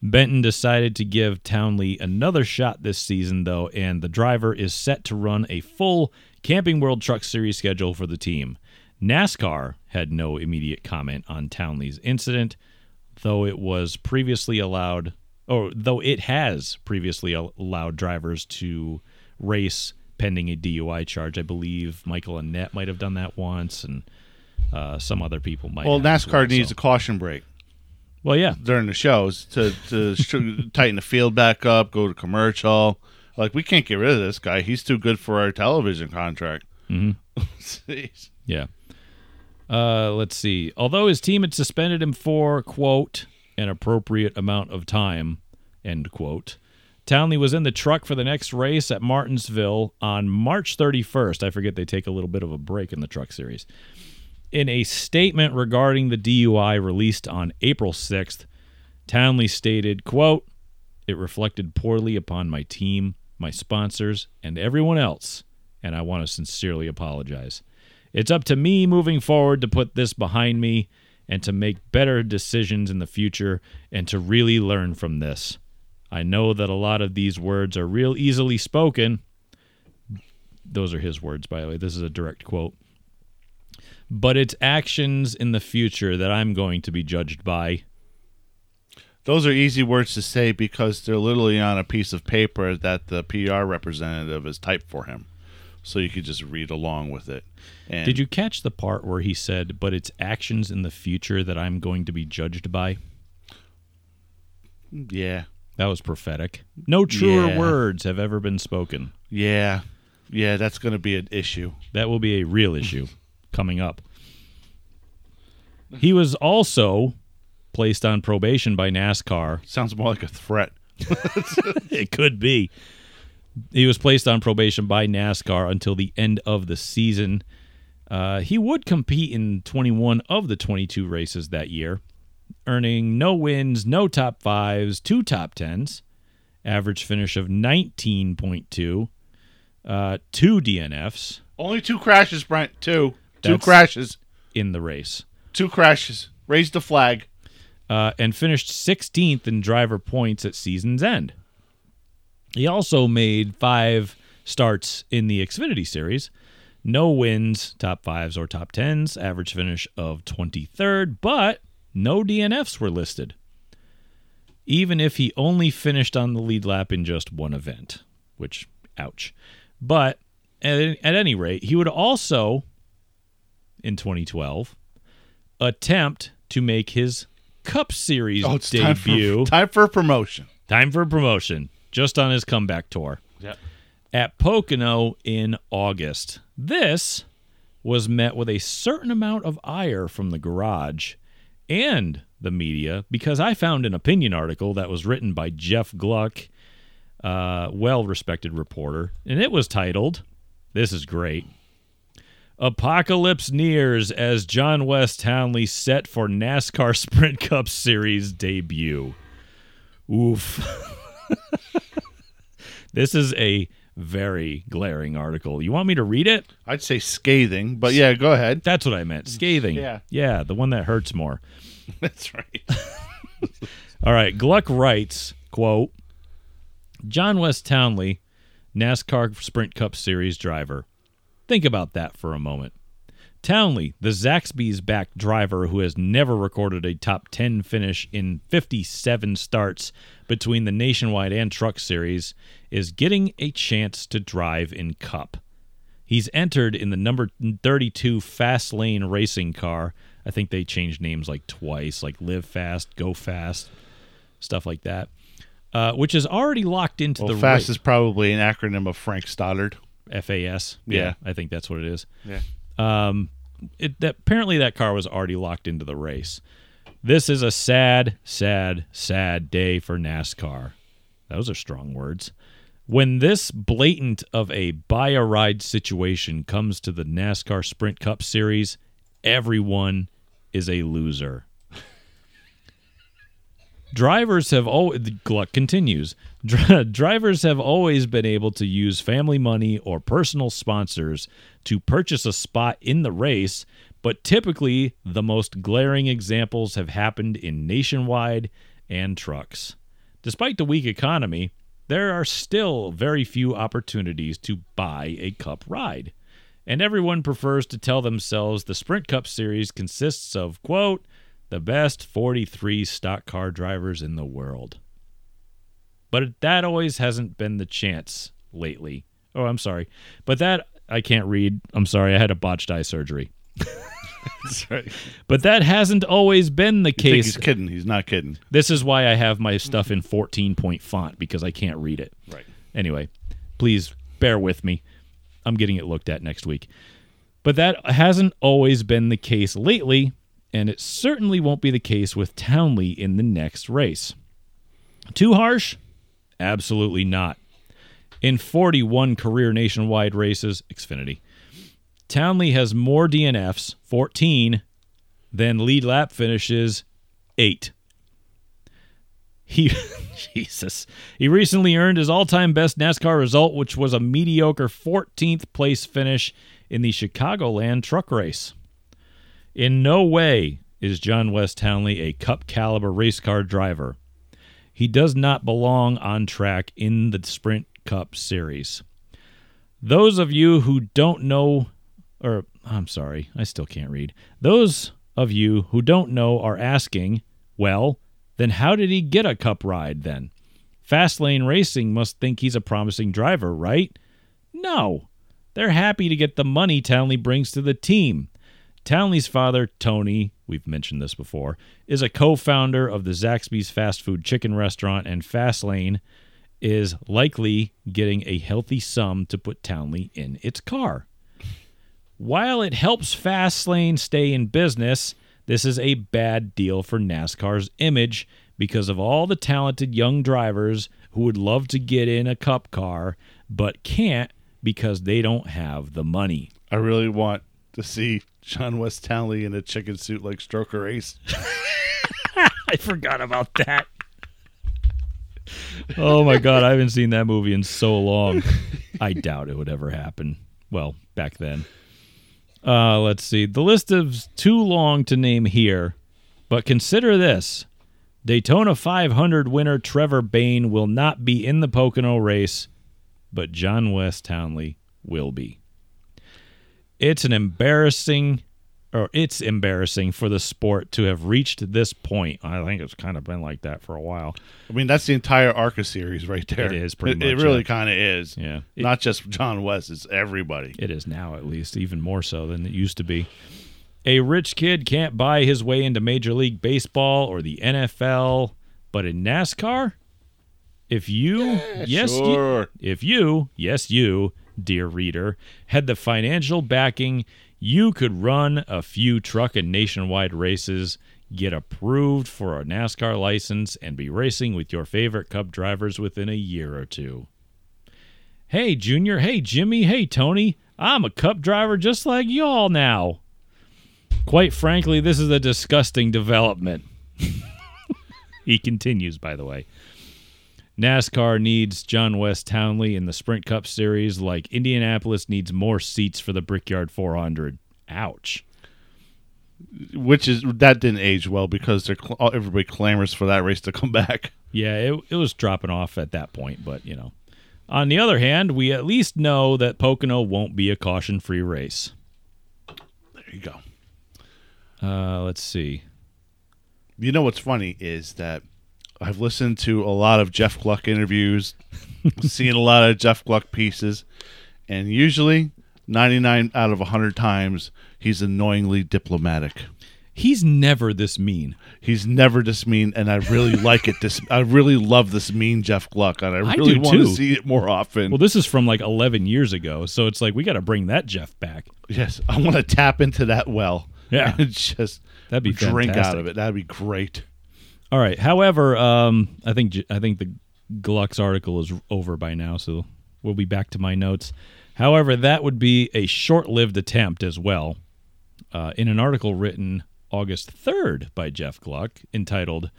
Benton decided to give Townley another shot this season, though, and the driver is set to run a full Camping World Truck Series schedule for the team. NASCAR had no immediate comment on Townley's incident, though it was previously allowed, or though it has previously allowed drivers to race pending a DUI charge. I believe Michael Annett might have done that once, and uh, some other people might.
Well, NASCAR needs
so.
a caution break.
Well, yeah.
during the shows to to [LAUGHS] tighten the field back up, go to commercial. Like we can't get rid of this guy. He's too good for our television contract. [LAUGHS]
Mhm. Yeah. Uh, let's see. Although his team had suspended him for, quote, an appropriate amount of time, end quote, Townley was in the truck for the next race at Martinsville on March 31st. I forget they take a little bit of a break in the truck series. In a statement regarding the DUI released on April 6th, Townley stated, quote, it reflected poorly upon my team, my sponsors, and everyone else, and I want to sincerely apologize. It's up to me moving forward to put this behind me and to make better decisions in the future and to really learn from this. I know that a lot of these words are real easily spoken. Those are his words, by the way. This is a direct quote. But it's actions in the future that I'm going to be judged by.
Those are easy words to say because they're literally on a piece of paper that the PR representative has typed for him. So you could just read along with it. And
Did you catch the part where he said, But it's actions in the future that I'm going to be judged by?
Yeah.
That was prophetic. No truer
Yeah.
words have ever been spoken.
Yeah. Yeah, that's going to be an issue.
That will be a real issue [LAUGHS] coming up. He was also placed on probation by NASCAR.
Sounds more like a threat. [LAUGHS]
it could be. He was placed on probation by NASCAR until the end of the season. Uh, he would compete in 21 of the 22 races that year, earning no wins, no top fives, two top tens, average finish of 19.2, uh, two DNFs
Only two crashes, Brent. Two. Two crashes.
in the race.
Two crashes. Raised the flag.
uh, and finished 16th in driver points at season's end. He also made five starts in the Xfinity Series. No wins, top fives or top tens, average finish of 23rd, but no DNFs were listed. Even if he only finished on the lead lap in just one event, which, ouch. But at, at any rate, he would also, in 2012, attempt to make his Cup Series
Oh, it's time
debut.
for, [LAUGHS] time for promotion.
Time for promotion, just on his comeback tour
Yeah.
at Pocono in August. This was met with a certain amount of ire from the garage and the media because I found an opinion article that was written by Jeff Gluck, uh, well respected reporter, and it was titled, This is great. Apocalypse nears as John Wes Townley set for NASCAR [LAUGHS] Sprint Cup Series debut. Oof. [LAUGHS] this is a very glaring article. You want me to read it?
I'd say scathing, but yeah, go ahead.
That's what I meant. Scathing.
Yeah.
Yeah, the one that hurts more. [LAUGHS]
That's right.
All right. Gluck writes, quote, John Wes Townley, NASCAR Sprint Cup Series driver. Think about that for a moment. Townley, the Zaxby's backed driver who has never recorded a top 10 finish in 57 starts between the Nationwide and Truck Series, is getting a chance to drive in Cup. He's entered in the number 32 FAS Lane racing car. I think they changed names like twice, like Live Fast, Go Fast, stuff like that, uh, which is already locked into
Well,
the
FAST is probably an acronym of Frank Stoddard.
FAS.
Yeah.
I think that's what it is.
Yeah.
Um, it, that, apparently that car was already locked into the race. This is a sad, sad, sad day for NASCAR. Those are strong words. When this blatant of a buy a ride situation comes to the NASCAR Sprint Cup Series, everyone is a loser. [LAUGHS] Drivers have always the Gluck continues. Dri- [LAUGHS] drivers have always been able to use family money or personal sponsors to purchase a spot in the race, but typically the most glaring examples have happened in nationwide and trucks. Despite the weak economy, there are still very few opportunities to buy a cup ride. And everyone prefers to tell themselves the Sprint Cup Series consists of, quote, the best 43 stock car drivers in the world. But that always hasn't been the chance lately. Oh, I'm sorry. But that I can't read. I'm sorry. I had a botched eye surgery. [LAUGHS]
Right.
But that hasn't always been the
You
case.
he's kidding. He's not kidding.
This is why I have my stuff in 14 point font because I can't read it.
Right.
Anyway, please bear with me. I'm getting it looked at next week. But that hasn't always been the case lately, and it certainly won't be the case with Townley in the next race. Too harsh? Absolutely not. In 41 career nationwide races, Xfinity, Townley has more DNFs, 14, than lead lap finishes, 8. He [LAUGHS] Jesus. He recently earned his all-time best NASCAR result, which was a mediocre 14th place finish in the Chicagoland truck race. In no way is John Wes Townley a cup caliber race car driver. He does not belong on track in the Sprint Cup series. Those of you who don't know or I'm sorry, I still can't read. Those of you who don't know are asking, well, then how did he get a cup ride then? FAS Lane Racing must think he's a promising driver, right? No. They're happy to get the money Townley brings to the team. Townley's father, Tony, we've mentioned this before, is a co founder of the Zaxby's fast food chicken restaurant, and FAS Lane is likely getting a healthy sum to put Townley in its car. While it helps FAS Lane stay in business, this is a bad deal for NASCAR's image because of all the talented young drivers who would love to get in a cup car but can't because they don't have the money.
I really want to see John Wes Townley in a chicken suit like Stroker Ace. [LAUGHS]
I forgot about that. oh my god, I haven't seen that movie in so long. I doubt it would ever happen. Well, back then. Uh, let's see. The list is too long to name here, but consider this. Daytona 500 winner Trevor Bayne will not be in the Pocono race, but John Wes Townley will be. It's an embarrassing or it's embarrassing for the sport to have reached this point. I think it's kind of been like that for a while.
I mean, that's the entire ARCA series right there.
It is [LAUGHS] pretty
It, it really
yeah.
kind of is.
Yeah. It-
Not just John Wes, it's everybody.
It is now, at least, even more so than it used to be. A rich kid can't buy his way into Major League Baseball or the NFL, but in NASCAR, if you, yes, you, if you, yes, you, dear reader, had the financial backing, you could run a few truck and nationwide races, get approved for a NASCAR license, and be racing with your favorite Cup drivers within a year or two. Hey, Junior. Hey, Jimmy. Hey, Tony. I'm a cup driver just like y'all now. Quite frankly, this is a disgusting development. [LAUGHS] he continues, by the way. NASCAR needs John Wes Townley in the Sprint Cup Series like Indianapolis needs more seats for the Brickyard 400. Ouch.
Which is that didn't age well because they're everybody clamors for that race to come back.
Yeah, it, it was dropping off at that point, but you know. On the other hand, we at least know that Pocono won't be a caution free race.
There you go.
Uh, let's see.
You know what's funny is that I've listened to a lot of Jeff Gluck interviews, [LAUGHS] seen a lot of Jeff Gluck pieces, and usually 99 out of 100 times he's annoyingly diplomatic.
He's never this mean.
He's never this mean, and I really [LAUGHS] like it. This I really love this mean Jeff Gluck, and I
I
really
do
want to see it more often.
Well, this is from like 11 years ago, so it's like we got to bring that Jeff back.
yes, I want to tap into that well.
Yeah. [LAUGHS]
and just
That'd be
drink out of it. That'd be great.
All right. However, um, I think I think the Gluck's article is over by now, so we'll be back to my notes. However, that would be a short-lived attempt as well. Uh, in an article written August 3rd by Jeff Gluck entitled,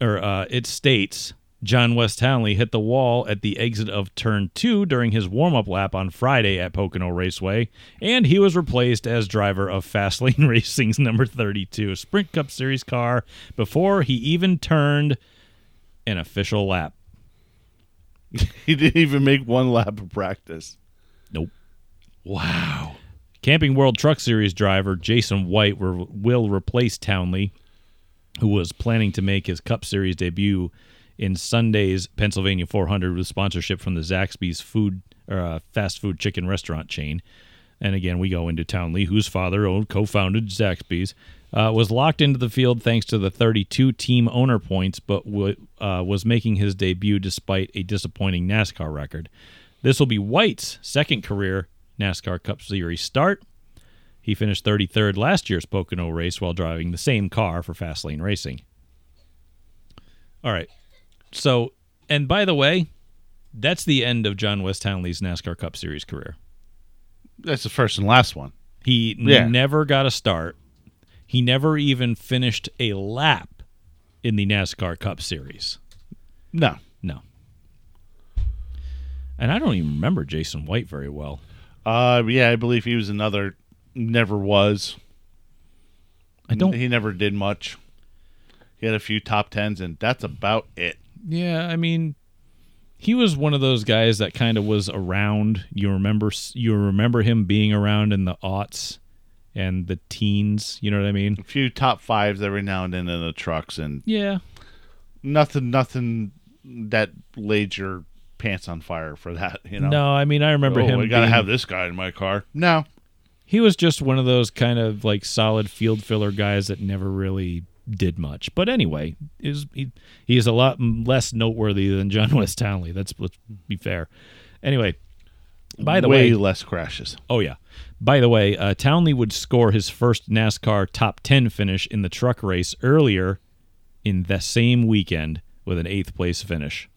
or uh, it states, John Wes Townley hit the wall at the exit of turn two during his warm up lap on Friday at Pocono Raceway, and he was replaced as driver of FAS Lane [LAUGHS] Racing's number 32 Sprint Cup Series car before he even turned an official lap. [LAUGHS]
He didn't even make one lap of practice.
Nope.
Wow.
Camping World Truck Series driver Jason White will, will replace Townley, who was planning to make his Cup Series debut in Sunday's Pennsylvania 400 with sponsorship from the Zaxby's food or uh, fast food chicken restaurant chain. and again we go into Townley, whose father owned co-founded Zaxby's, uh, was locked into the field thanks to the 32 team owner points, but w- uh, was making his debut despite a disappointing NASCAR record. This will be White's second career NASCAR Cup Series start. He finished 33rd last year's Pocono race while driving the same car for FAS Lane Racing. All right. So, and by the way, that's the end of John Wes Townley's NASCAR Cup Series career.
That's the first and last one.
He
Yeah.
never got a start. He never even finished a lap in the NASCAR Cup Series.
No.
No. And I don't even remember Jason White very well.
Uh, yeah, I believe he was another. Never was.
I don't.
He never did much. He had a few top tens, and that's about it.
Yeah, I mean, he was one of those guys that kind of was around. You remember, you remember him being around in the aughts and the teens. You know what I mean?
A few top fives every now and then in the trucks, and
Yeah.
nothing, nothing that laid your pants on fire for that. You know.
No, I mean, I remember
oh,
him.
I gotta
being-
have this guy in my car. No.
he was just one of those kind of like solid field filler guys that never really did much. But anyway, is he, he is a lot less noteworthy than John [LAUGHS] Wes Townley. That's let's be fair. Anyway, by the
way
way,
less crashes.
oh yeah. By the way, uh, Townley would score his first NASCAR top 10 finish in the truck race earlier in the same weekend with an eighth place finish.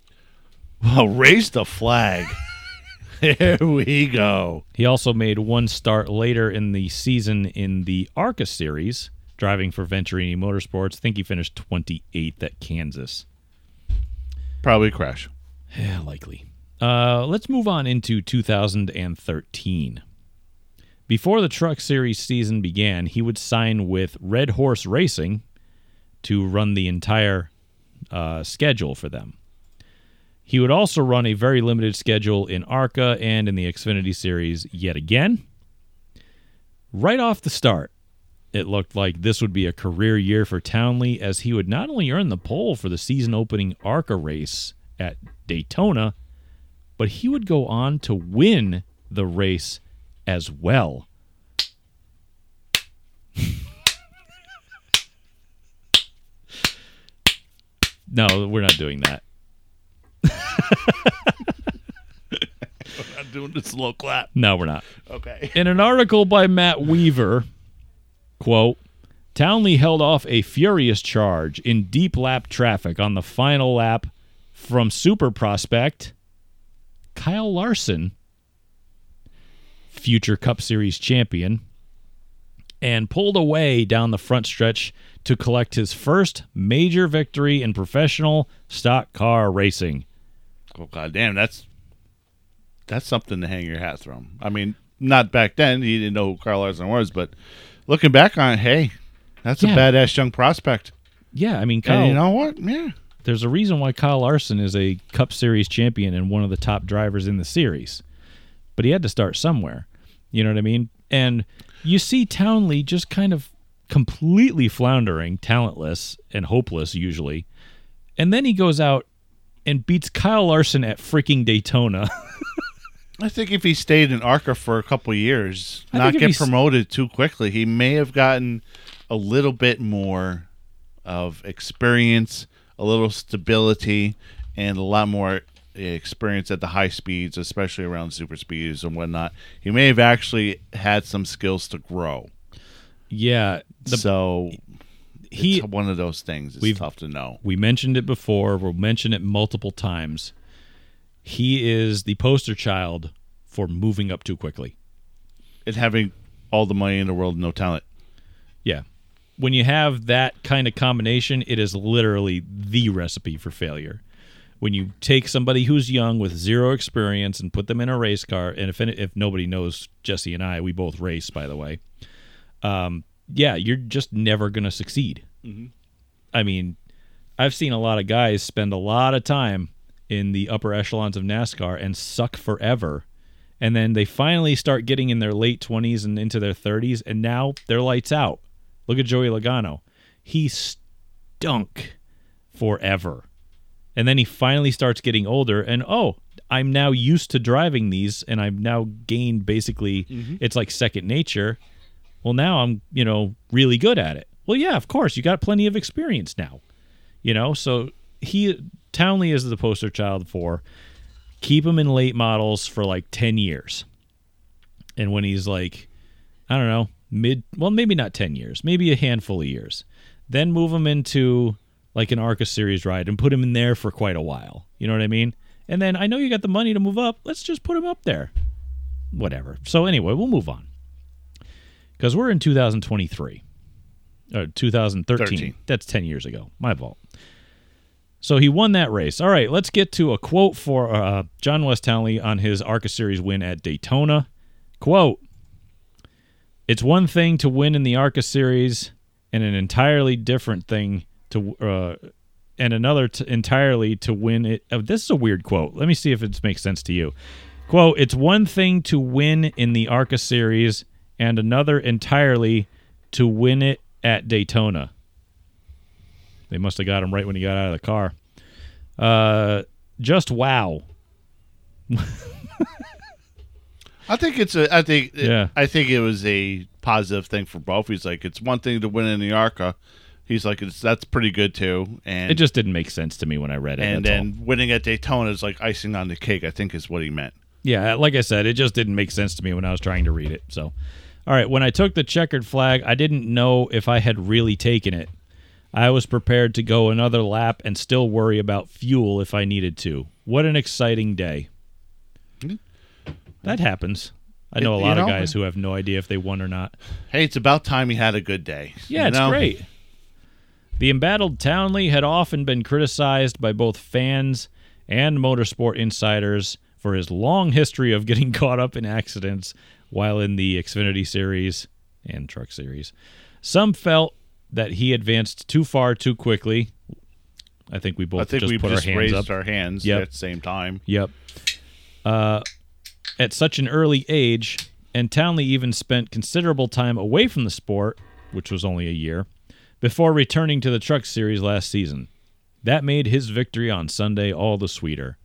Well, raise the flag. [LAUGHS] Here we go.
He also made one start later in the season in the ARCA series, driving for Venturini Motorsports. I think he finished 28th at Kansas.
Probably crash.
Yeah, likely. Uh, let's move on into 2013. Before the Truck Series season began, he would sign with Red Horse Racing to run the entire uh, schedule for them. He would also run a very limited schedule in ARCA and in the Xfinity Series yet again. Right off the start, it looked like this would be a career year for Townley as he would not only earn the pole for the season opening ARCA race at Daytona, but he would go on to win the race as well. [LAUGHS] no, we're not doing that. [LAUGHS]
I'm doing the slow clap.
No, we're not.
Okay.
In an article by Matt Weaver, [LAUGHS] quote, Townley held off a furious charge in deep lap traffic on the final lap from super prospect Kyle Larson, future Cup Series champion, and pulled away down the front stretch to collect his first major victory in professional stock car racing.
Oh god damn, that's that's something to hang your hat from. I mean, not back then. You didn't know who Carl Larson was, but looking back on it, hey, that's
Yeah.
a badass young prospect.
Yeah, I mean, Kyle,
And you know what? Yeah.
there's a reason why Kyle Larson is a Cup Series champion and one of the top drivers in the series. But he had to start somewhere. You know what I mean? And you see Townley just kind of completely floundering, talentless, and hopeless usually. And then he goes out and beats Kyle Larson at freaking Daytona. [LAUGHS]
I think if he stayed in ARCA for a couple years,
I
not get promoted too quickly, he may have gotten a little bit more of experience, a little stability, and a lot more experience at the high speeds, especially around super speeds and whatnot. He may have actually had some skills to grow.
yeah, the,
so
he
one of those things. It's tough to know.
We mentioned it before. We'll mention it multiple times. He is the poster child for moving up too quickly.
And having all the money in the world, and no talent.
Yeah. When you have that kind of combination, it is literally the recipe for failure. When you take somebody who's young with zero experience and put them in a race car, and if if nobody knows Jesse and I, we both race, by the way. Um, yeah, you're just never going to succeed. I mean, I've seen a lot of guys spend a lot of time in the upper echelons of NASCAR and suck forever. And then they finally start getting in their late 20s and into their 30s, and now they're lights out. Look at Joey Logano. He stunk forever. And then he finally starts getting older, and oh, I'm now used to driving these and I've now gained basically mm-hmm. it's like second nature. Well, now I'm, you know, really good at it. Well, yeah, of course, you got plenty of experience now. You know, so he Townley is the poster child for keep him in late models for like 10 years. And when he's like I don't know, mid well maybe not 10 years, maybe a handful of years. Then move him into like an ARCA series ride and put him in there for quite a while. You know what I mean? And then I know you got the money to move up. Let's just put him up there. Whatever. So anyway, we'll move on. Cuz we're in 2023. Or 2013.
13.
That's 10 years ago. My fault. So he won that race. All right, let's get to a quote for uh, John Wes Townley on his ARCA Series win at Daytona. Quote It's one thing to win in the ARCA Series and an entirely different thing to, uh, and another t- entirely to win it. Oh, this is a weird quote. Let me see if it makes sense to you. Quote It's one thing to win in the ARCA Series and another entirely to win it at Daytona. They must have got him right when he got out of the car. Uh, just wow.
I think it's a. I think.
Yeah.
I think it was a positive thing for both. He's like, it's one thing to win in the Arca. He's like, it's that's pretty good too. And
It just didn't make sense to me when I read it.
and then
all.
winning at Daytona is like icing on the cake. I think is what he meant.
yeah, like I said, it just didn't make sense to me when I was trying to read it. So, all right, when I took the checkered flag, I didn't know if I had really taken it. I was prepared to go another lap and still worry about fuel if I needed to. What an exciting day. Hmm. That happens. I know a
You
lot of guys who have no idea if they won or not.
Hey, it's about time he had a good day.
Yeah, it's
know?
great. The embattled Townley had often been criticized by both fans and motorsport insiders for his long history of getting [LAUGHS] caught up in accidents while in the Xfinity Series and Truck Series. Some felt that he advanced too far too quickly. I think we both
I think
just
we
put
just
our hands
raised
up.
our hands
Yep.
at the same time.
Yep. Uh, at such an early age, and Townley even spent considerable time away from the sport, which was only a year, before returning to the Truck Series last season. That made his victory on Sunday all the sweeter.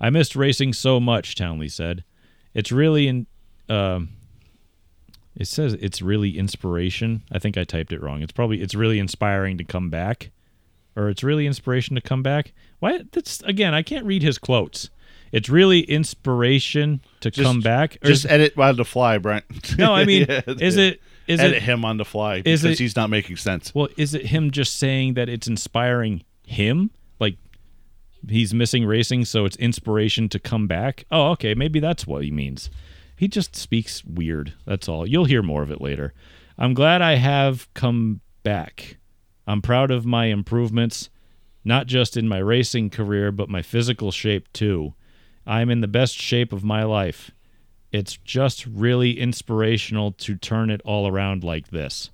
I missed racing so much, Townley said. It's really in. Um, it says it's really inspiration. I think I typed it wrong. It's probably it's really inspiring to come back, or it's really inspiration to come back. Why? That's again. I can't read his quotes. It's really inspiration to
Just-
come back. Or
Just
is-
edit on the fly, Brent.
no, I mean, [LAUGHS]
Yeah,
is it is
edit
it
him on the fly
is
because
it-
he's not making sense.
well? Is it him just saying that it's inspiring him? Like he's missing racing, so it's inspiration to come back. Oh, okay, maybe that's what he means. He just speaks weird. That's all. You'll hear more of it later. I'm glad I have come back. I'm proud of my improvements, not just in my racing career, but my physical shape too. I'm in the best shape of my life. It's just really inspirational to turn it all around like this.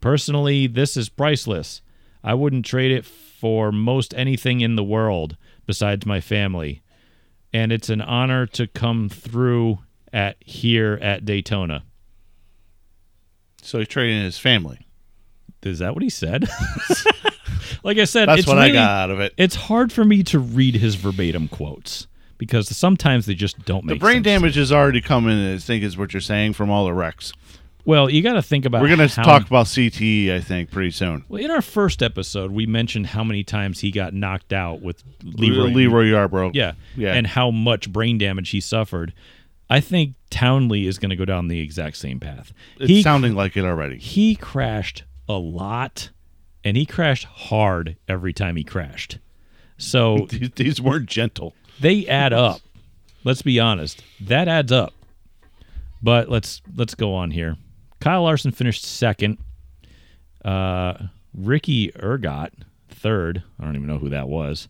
Personally, this is priceless. I wouldn't trade it for most anything in the world besides my family. And it's an honor to come through at here at Daytona.
So he's trading his family.
Is that what he said? [LAUGHS] like I said,
That's
it's
what I got out of it.
It's hard for me to read his verbatim quotes because sometimes they just don't make.
The
brain
damage is already coming. I think is what you're saying from all the wrecks.
Well, you got to think about
We're gonna talk about CTE. I think pretty soon.
Well, in our first episode, we mentioned how many times he got knocked out with LeeRoy.
LeeRoy, Yarbrough.
Yeah.
Yeah.
And how much brain damage he suffered. I think Townley is going to go down the exact same path.
It's
he
sounding like it already.
he crashed a lot and he crashed hard every time he crashed. So [LAUGHS]
These, these weren't gentle.
they add up. Let's be honest. That adds up. But let's let's go on here. Kyle Larson finished second. Uh, Ricky Ergot third. I don't even know who that was.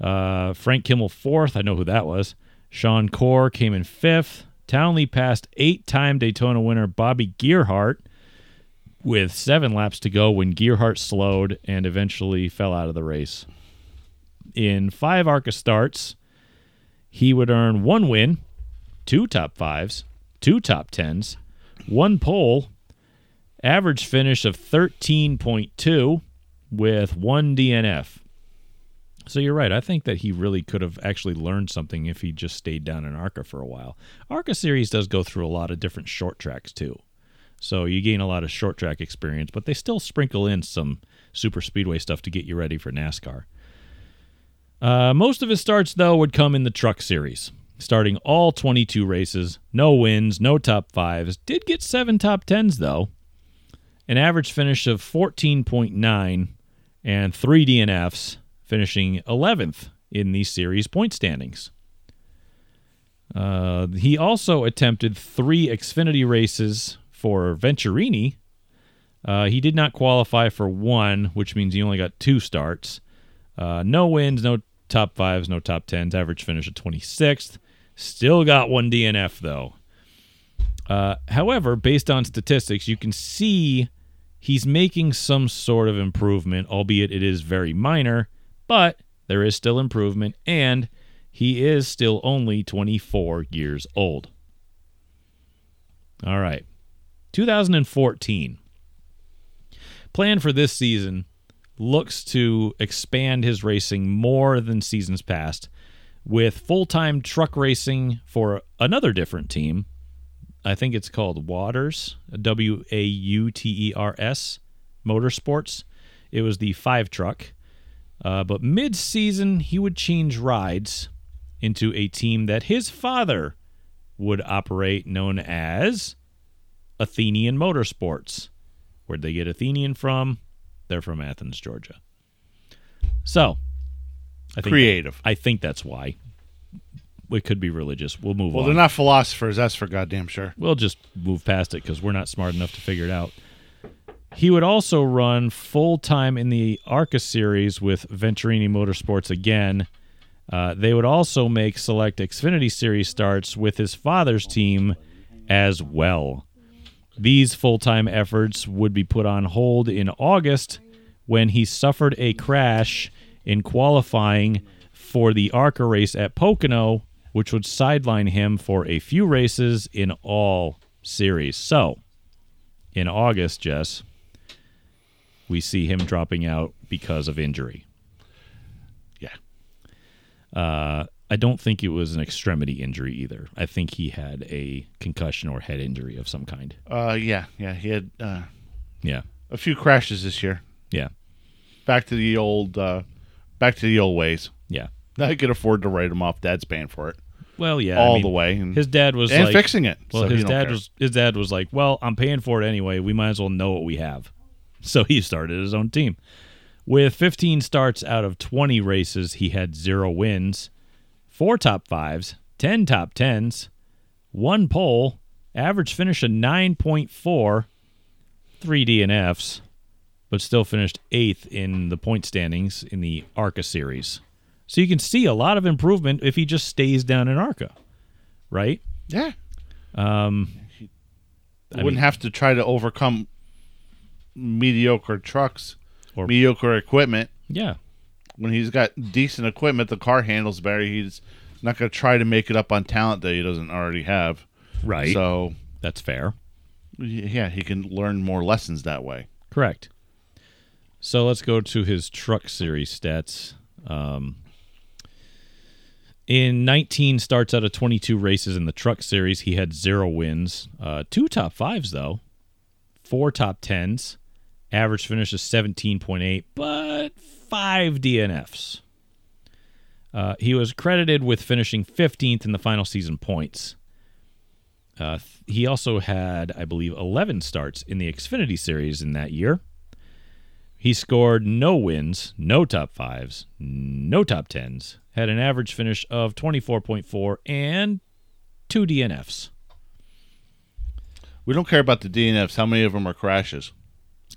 Uh, Frank Kimmel fourth. I know who that was. Sean Corr came in fifth. Townley passed eight-time Daytona winner Bobby Gerhart with seven laps to go when Gearhart slowed and eventually fell out of the race. In five ARCA starts, he would earn one win, two top fives, two top tens, one pole, average finish of 13.2 with one DNF. So you're right. I think that he really could have actually learned something if he just stayed down in ARCA for a while. ARCA series does go through a lot of different short tracks too. So you gain a lot of short track experience, but they still sprinkle in some super speedway stuff to get you ready for NASCAR. Uh, most of his starts, though, would come in the truck series, starting all 22 races. No wins, no top fives. Did get seven top tens, though. An average finish of 14.9 and three DNFs, finishing 11th in the series point standings. Uh, he also attempted three Xfinity races for Venturini. Uh, he did not qualify for one, which means he only got two starts. Uh, no wins, no top fives, no top tens. Average finish at 26th. Still got one DNF, though. Uh, however, based on statistics, you can see he's making some sort of improvement, albeit it is very minor, but there is still improvement, and he is still only 24 years old. All right. 2014. Plan for this season looks to expand his racing more than seasons past with full time truck racing for another different team. I think it's called Wauters, W A U T E R S Motorsports. It was the five truck. Uh, but mid season, he would change rides into a team that his father would operate, known as Athenian Motorsports. Where'd they get Athenian from? They're from Athens, Georgia. So, I think
Creative.
I think that's why. It could be religious. We'll move
Well,
on.
Well, they're not philosophers. That's for goddamn sure.
We'll just move past it because we're not smart enough to figure it out. He would also run full time in the ARCA series with Venturini Motorsports again. Uh, they would also make select Xfinity Series starts with his father's team as well. These full time efforts would be put on hold in August when he suffered a crash in qualifying for the ARCA race at Pocono, which would sideline him for a few races in all series. So, in August, Jess, we see him dropping out because of injury.
Yeah.
Uh, I don't think it was an extremity injury either. I think he had a concussion or head injury of some kind.
Uh, yeah, yeah. He had uh,
Yeah.
a few crashes this year.
Yeah.
Back to the old, uh, back to the old ways.
Yeah. [LAUGHS]
I could afford to write him off. Dad's paying for it
Well, yeah.
all
I mean,
the way, and,
His dad was
and
like,
fixing it.
Well,
so
his dad
care.
was his dad was like, "Well, I'm paying for it anyway. We might as well know what we have." [LAUGHS] So he started his own team. With 15 starts out of 20 races, he had zero wins, four top fives, 10 top tens, one pole, average finish of 9.4, three DNFs, but still finished eighth in the point standings in the ARCA series. So you can see a lot of improvement if he just stays down in ARCA, right?
yeah.
Um, I
wouldn't
mean-
have to try to overcome mediocre trucks
Or-
mediocre equipment.
yeah,
When he's got decent equipment, the car handles better. He's not going to try to make it up on talent that he doesn't already have.
right.
So,
That's fair.
yeah, he can learn more lessons that way.
Correct. So let's go to his truck series stats. Um, in 19 starts out of 22 races in the truck series, he had zero wins, uh, two top fives though, four top tens, average finish is 17.8, but five DNFs. Uh, he was credited with finishing 15th in the final season points. Uh, he also had, I believe, 11 starts in the Xfinity Series in that year. He scored no wins, no top fives, no top tens, had an average finish of 24.4 and two DNFs.
We don't care about the DNFs. How many of them are crashes?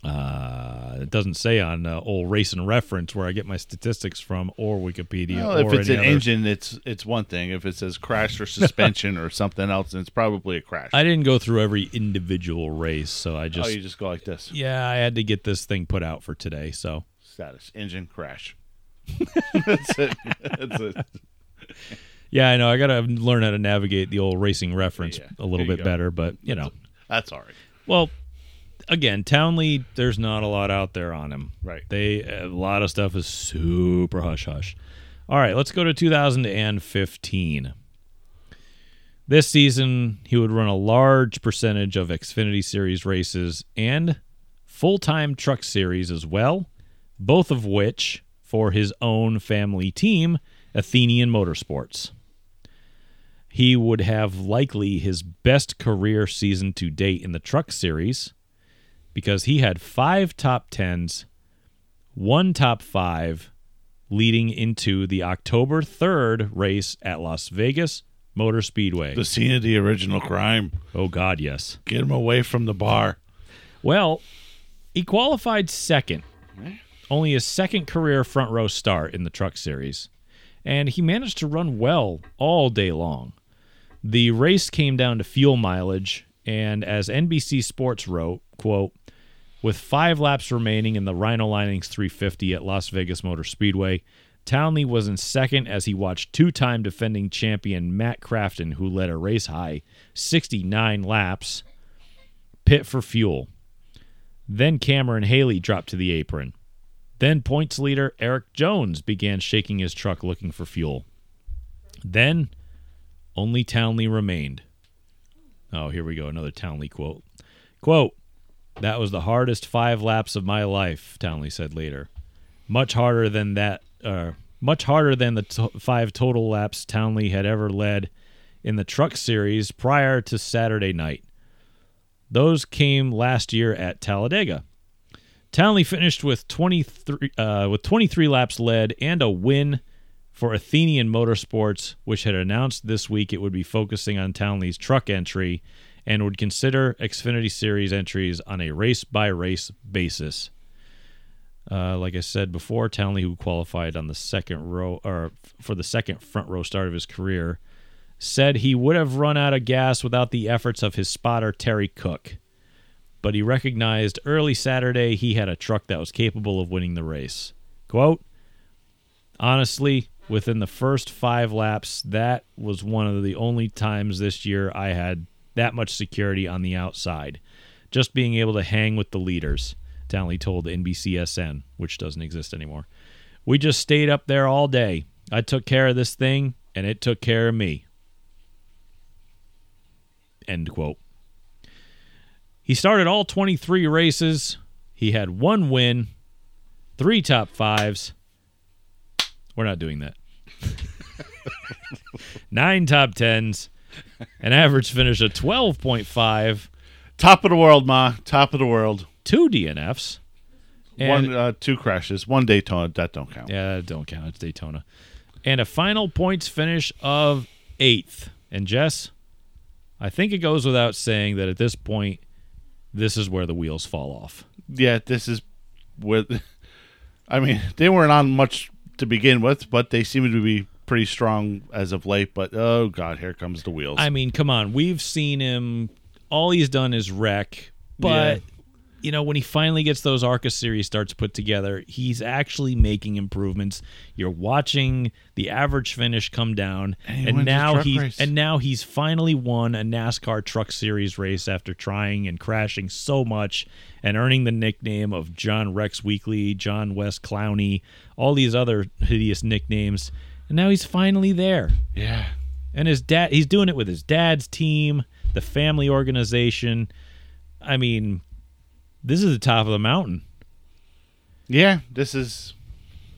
Uh, it doesn't say on uh, old Racing Reference where I get my statistics from, or Wikipedia,
Well,
or
if it's an
other-
engine, it's it's one thing. If it says crash or suspension or something else, then it's probably a crash.
I didn't go through every individual race, so I
oh,
just
you just go like this.
yeah, I had to get this thing put out for today. So
Status engine crash. [LAUGHS] That's it. That's it.
yeah, I know I got to learn how to navigate the old Racing Reference
Yeah,
a little bit
go.
better, but you know,
That's all right.
well, again, Townley, there's not a lot out there on him.
Right.
They a lot of stuff is super hush hush. All right, let's go to 2015. This season, he would run a large percentage of Xfinity Series races and full time truck series as well, both of which for his own family team, Athenian Motorsports. He would have likely his best career season to date in the truck series because he had five top tens, one top five, leading into the October 3rd race at Las Vegas Motor Speedway.
The scene of the original crime.
oh, God, yes.
Get him away from the bar.
Well, he qualified second, only his second career front row start in the truck series, and he managed to run well all day long. The race came down to fuel mileage, and as NBC Sports wrote, quote, with five laps remaining in the Rhino Linings 350 at Las Vegas Motor Speedway, Townley was in second as he watched two time defending champion Matt Crafton, who led a race high 69 laps, pit for fuel. Then Cameron Hayley dropped to the apron. Then points leader Erik Jones began shaking his truck looking for fuel. Then only Townley remained. Oh, here we go. Another Townley quote. Quote, that was the hardest five laps of my life, Townley said later. Much harder than that, uh, much harder than the to- five total laps Townley had ever led in the truck series prior to Saturday night. Those came last year at Talladega. Townley finished with 23 uh, with 23 laps led and a win for Athenian Motorsports, which had announced this week it would be focusing on Townley's truck entry and would consider Xfinity Series entries on a race by race basis. Uh, like I said before, Townley, who qualified on the second row or for the second front row start of his career, said he would have run out of gas without the efforts of his spotter Terry Cook. But he recognized early Saturday he had a truck that was capable of winning the race. Quote, Honestly, within the first five laps, that was one of the only times this year I had that much security on the outside. Just being able to hang with the leaders, Townley told NBCSN, which doesn't exist anymore. We just stayed up there all day. I took care of this thing, and it took care of me. End quote. He started all 23 races. He had one win, three top fives. We're not doing that. [LAUGHS] Nine top tens, an average finish of 12.5,
Top of the world, Ma. Top of the world.
two DNFs. And,
one, uh, two crashes. One Daytona. That don't count.
Yeah, don't count. It's Daytona. And a final points finish of eighth. And Jess, I think it goes without saying that at this point, this is where the wheels fall off.
Yeah, this is where. [LAUGHS] I mean, they weren't on much to begin with, but they seem to be pretty strong as of late. But oh god, here comes the wheels.
I mean, come on. We've seen him. All he's done is wreck. But,
Yeah.
you know, when he finally gets those ARCA series starts put together, he's actually making improvements. You're watching the average finish come down.
And
And, now he's
race.
and now he's finally won a NASCAR truck series race after trying and crashing so much and earning the nickname of John Rex Weekly, John West Clowney, all these other hideous nicknames. And now he's finally there.
yeah,
And his dad, he's doing it with his dad's team, the family organization. I mean, this is the top of the mountain.
yeah. This is,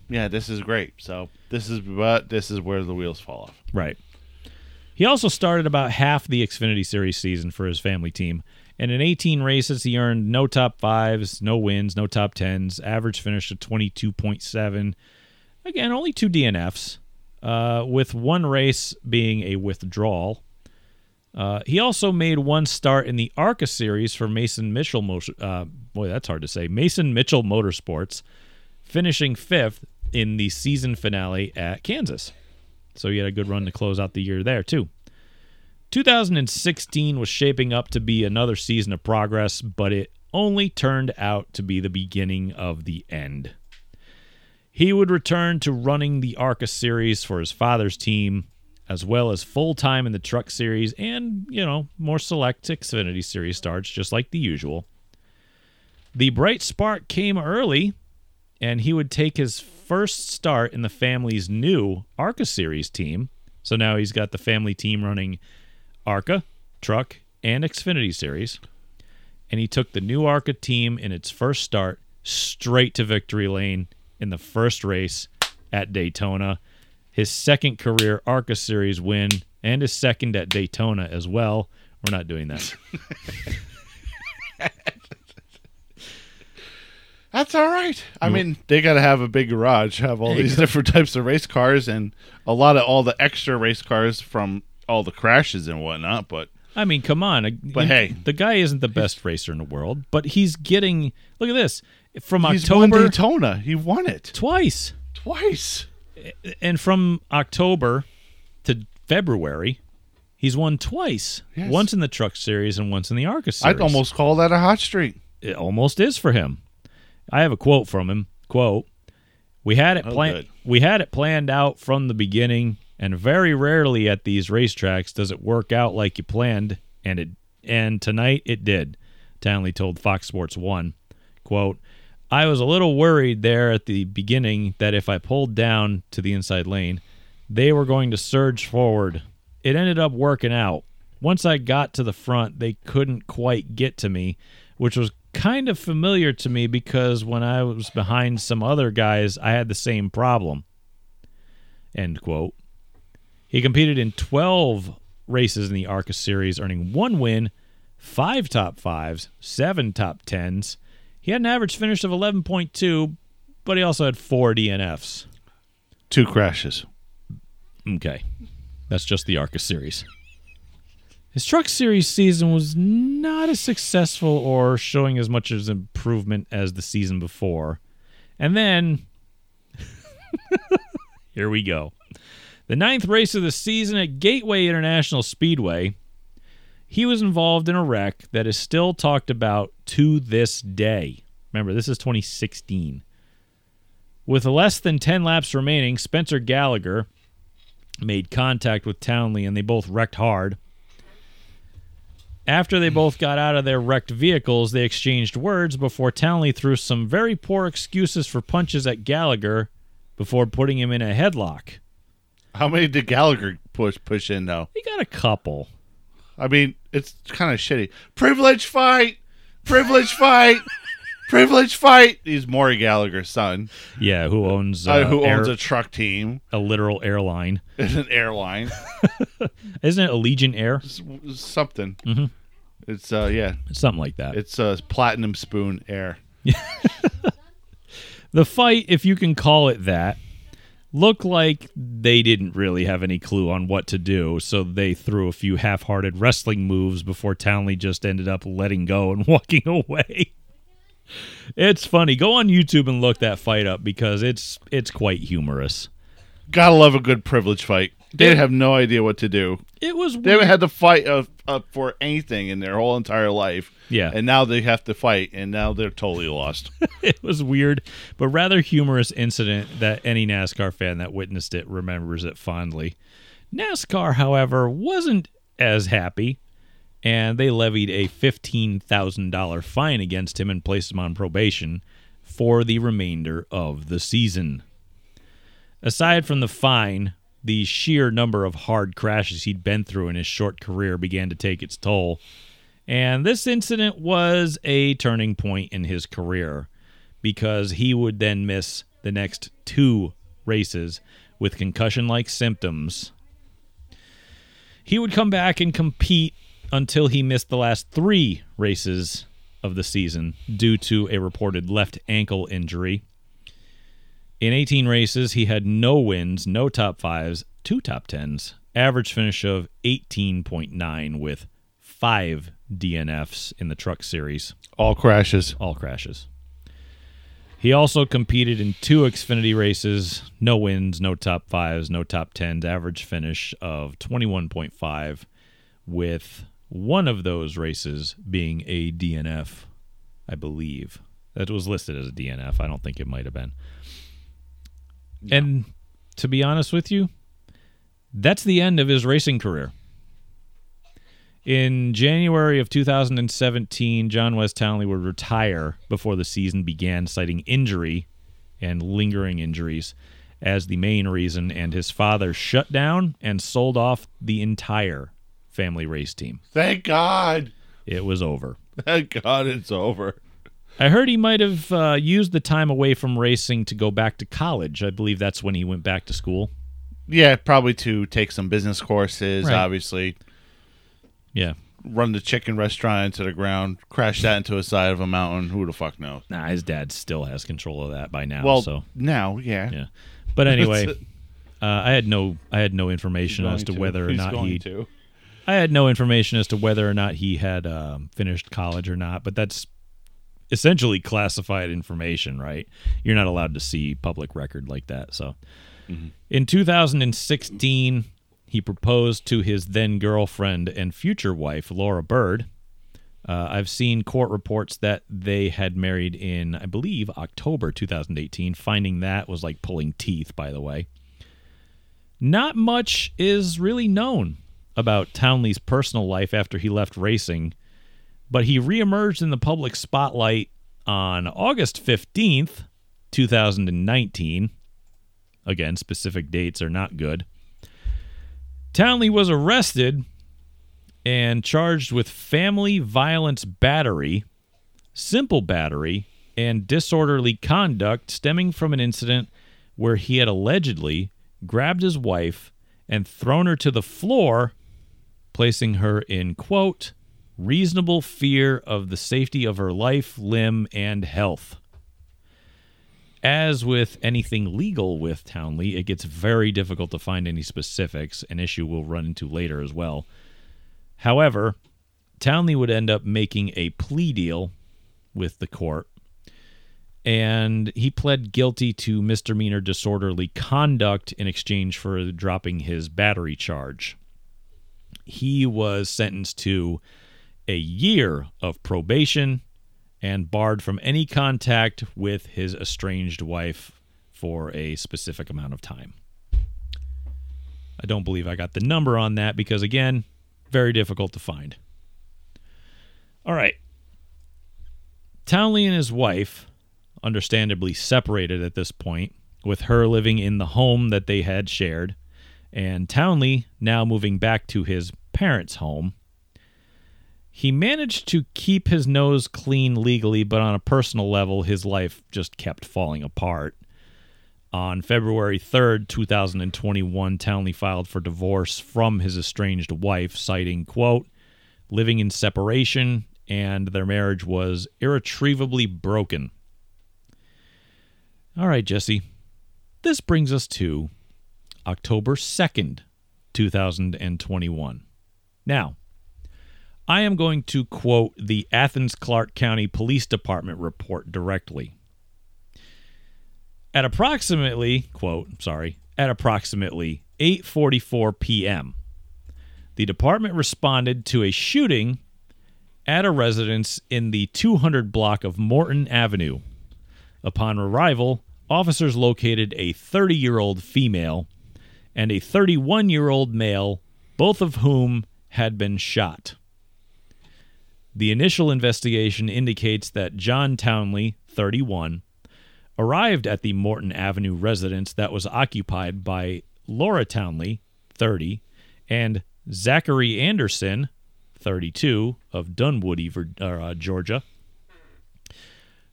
yeah, this is great. So this is, but this is where the wheels fall off.
Right. He also started about half the Xfinity Series season for his family team. And in 18 races, he earned no top fives, no wins, no top tens, average finish of 22.7. Again, only two DNFs, uh, with one race being a withdrawal. Uh, he also made one start in the ARCA series for Mason Mitchell. Mo- Uh, boy, that's hard to say. Mason Mitchell Motorsports, finishing fifth in the season finale at Kansas. So he had a good run to close out the year there, too. 2016 was shaping up to be another season of progress, but it only turned out to be the beginning of the end. He would return to running the ARCA series for his father's team, as well as full time in the truck series and, you know, more select Xfinity series starts, just like the usual. The bright spark came early, and he would take his first start in the family's new ARCA Series team. So now he's got the family team running ARCA, Truck, and Xfinity Series. And he took the new ARCA team in its first start straight to victory lane in the first race at Daytona. His second career ARCA Series win and his second at Daytona as well. We're not doing that. [LAUGHS]
That's all right. I mean, they got to have a big garage, have all these [LAUGHS] different types of race cars, and a lot of all the extra race cars from all the crashes and whatnot. But
I mean, come on.
But hey.
the guy isn't the best racer in the world, but he's getting. Look at this from
he's won
October
Daytona. He won it
twice,
twice.
and from October to February, he's won twice.
Yes.
Once in the Truck Series and once in the ARCA Series.
I'd almost call that a hot streak.
it almost is for him. I have a quote from him. Quote: "We had it
Oh,
planned. We had it planned out from the beginning, and very rarely at these racetracks does it work out like you planned. And it and tonight it did." Townley told Fox Sports One. "Quote: I was a little worried there at the beginning that if I pulled down to the inside lane, they were going to surge forward. It ended up working out. Once I got to the front, they couldn't quite get to me, which was kind of familiar to me because when I was behind some other guys, I had the same problem. End quote. He competed in 12 races in the ARCA series, earning one win, five top fives, seven top tens. He had an average finish of 11.2, but he also had four DNFs.
Two crashes.
Okay. That's just the ARCA series. His truck series season was not as successful or showing as much as improvement as the season before. And then [LAUGHS] here we go. The ninth race of the season at Gateway International Speedway, he was involved in a wreck that is still talked about to this day. Remember, this is 2016. With less than 10 laps remaining, Spencer Gallagher made contact with Townley and they both wrecked hard. After they both got out of their wrecked vehicles, they exchanged words before Townley threw some very poor excuses for punches at Gallagher before putting him in a headlock.
How many did Gallagher push push in though?
He got a couple.
I mean, it's kind of shitty. Privilege fight, privilege fight, privilege fight. He's Maury Gallagher's son,
Yeah, who owns uh,
uh, who owns
air-
a truck team
a literal airline?
and [LAUGHS] an airline, [LAUGHS]
Isn't it Allegiant Air?
Something.
Mhm.
It's uh yeah,
Something like that.
it's uh, platinum spoon air. [LAUGHS]
The fight, if you can call it that, looked like they didn't really have any clue on what to do, so they threw a few half hearted wrestling moves before Townley just ended up letting go and [LAUGHS] walking away. It's funny. Go on YouTube and look that fight up because it's it's quite humorous.
Gotta love a good privilege fight. They have no idea what to do.
It was
They haven't had to fight uh, uh, for anything in their whole entire life.
Yeah.
and now they have to fight, and now they're totally lost. [LAUGHS]
it was weird, but rather humorous incident that any NASCAR fan that witnessed it remembers it fondly. NASCAR, however, wasn't as happy, and they levied a $15,000 fine against him and placed him on probation for the remainder of the season. Aside from the fine, the sheer number of hard crashes he'd been through in his short career began to take its toll. And this incident was a turning point in his career because he would then miss the next two races with concussion like symptoms. He would come back and compete until he missed the last three races of the season due to a reported left ankle injury. In 18 races, he had no wins, no top fives, two top tens, average finish of 18.9 with five DNFs in the truck series,
All crashes.
all crashes. He also competed in two Xfinity races, no wins, no top fives, no top tens, average finish of 21.5, with one of those races being a DNF, I believe. That was listed as a DNF. I don't think it might have been. And to be honest with you, that's the end of his racing career. In January of 2017, John Wes Townley would retire before the season began, citing injury and lingering injuries as the main reason, and his father shut down and sold off the entire family race team.
Thank God.
It was over.
Thank God it's over.
I heard he might have uh, used the time away from racing to go back to college. I believe that's when he went back to school.
Yeah, probably to take some business courses,
Right.
obviously.
Yeah.
Run the chicken restaurant into the ground, crash that into a side of a mountain. Who the fuck knows?
Nah, his dad still has control of that by now.
Well,
so
now, yeah.
yeah. But anyway, [LAUGHS] uh, I had no I had no information as to,
Going
whether or
He's
not he
to.
I had no information as to whether or not he had um, finished college or not, but that's essentially classified information, right? You're not allowed to see public record like that. So, in 2016, he proposed to his then girlfriend and future wife, Laura Bird. Uh, I've seen court reports that they had married in, I believe, October 2018. Finding that was like pulling teeth, by the way. Not much is really known about Townley's personal life after he left racing, but he reemerged in the public spotlight on August 15th, 2019. Again, specific dates are not good. Townley was arrested and charged with family violence battery, simple battery, and disorderly conduct stemming from an incident where he had allegedly grabbed his wife and thrown her to the floor, placing her in, quote, reasonable fear of the safety of her life, limb, and health. As with anything legal with Townley, it gets very difficult to find any specifics, an issue we'll run into later as well. However, Townley would end up making a plea deal with the court, and he pled guilty to misdemeanor disorderly conduct in exchange for dropping his battery charge. He was sentenced to a year of probation and barred from any contact with his estranged wife for a specific amount of time. I don't believe I got the number on that because, again, very difficult to find. All right. Townley and his wife, understandably separated at this point, with her living in the home that they had shared, and Townley now moving back to his parents' home. He managed to keep his nose clean legally, but on a personal level, his life just kept falling apart. On February 3rd, 2021, Townley filed for divorce from his estranged wife, citing, quote, living in separation and their marriage was irretrievably broken. All right, Jesse. This brings us to October 2nd, 2021. Now, I am going to quote the Athens Clarke County Police Department report directly. At approximately, quote, sorry, at approximately 8:44 p.m., the department responded to a shooting at a residence in the 200 block of Morton Avenue. Upon arrival, officers located a 30-year-old female and a 31-year-old male, both of whom had been shot. The initial investigation indicates that John Townley, 31, arrived at the Morton Avenue residence that was occupied by Laura Townley, 30, and Zachary Anderson, 32, of Dunwoody, uh, Georgia.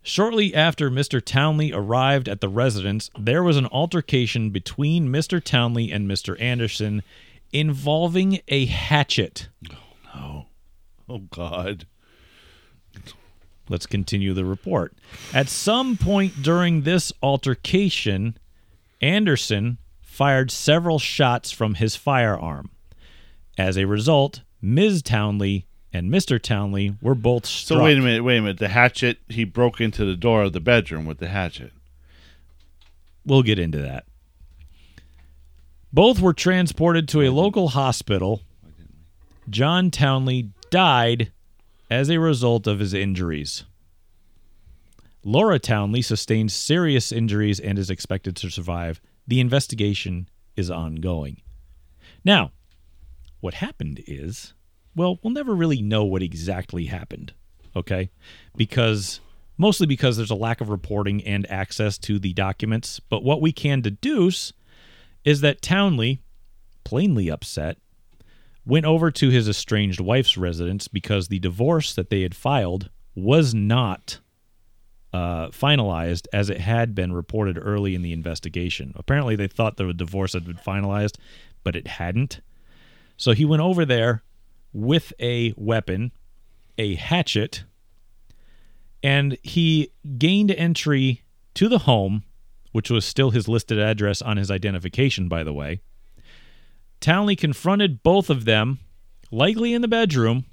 Shortly after Mr. Townley arrived at the residence, there was an altercation between Mr. Townley and Mr. Anderson involving a hatchet.
Oh God.
Let's continue the report. At some point during this altercation, Anderson fired several shots from his firearm. As a result, Ms. Townley and Mr. Townley were both struck.
So wait a minute, wait a minute. The hatchet. He broke into the door of the bedroom with the hatchet.
We'll get into that. Both were transported to a local hospital. John Townley died as a result of his injuries. Laura Townley sustained serious injuries and is expected to survive. The investigation is ongoing. Now, what happened is Well, we'll never really know what exactly happened, okay? Because mostly because there's a lack of reporting and access to the documents. But what we can deduce is that Townley, plainly upset, went over to his estranged wife's residence because the divorce that they had filed was not uh, finalized as it had been reported early in the investigation. Apparently, they thought the divorce had been finalized, but it hadn't. So he went over there with a weapon, a hatchet, and he gained entry to the home, which was still his listed address on his identification, by the way. Townley confronted both of them, likely in the bedroom.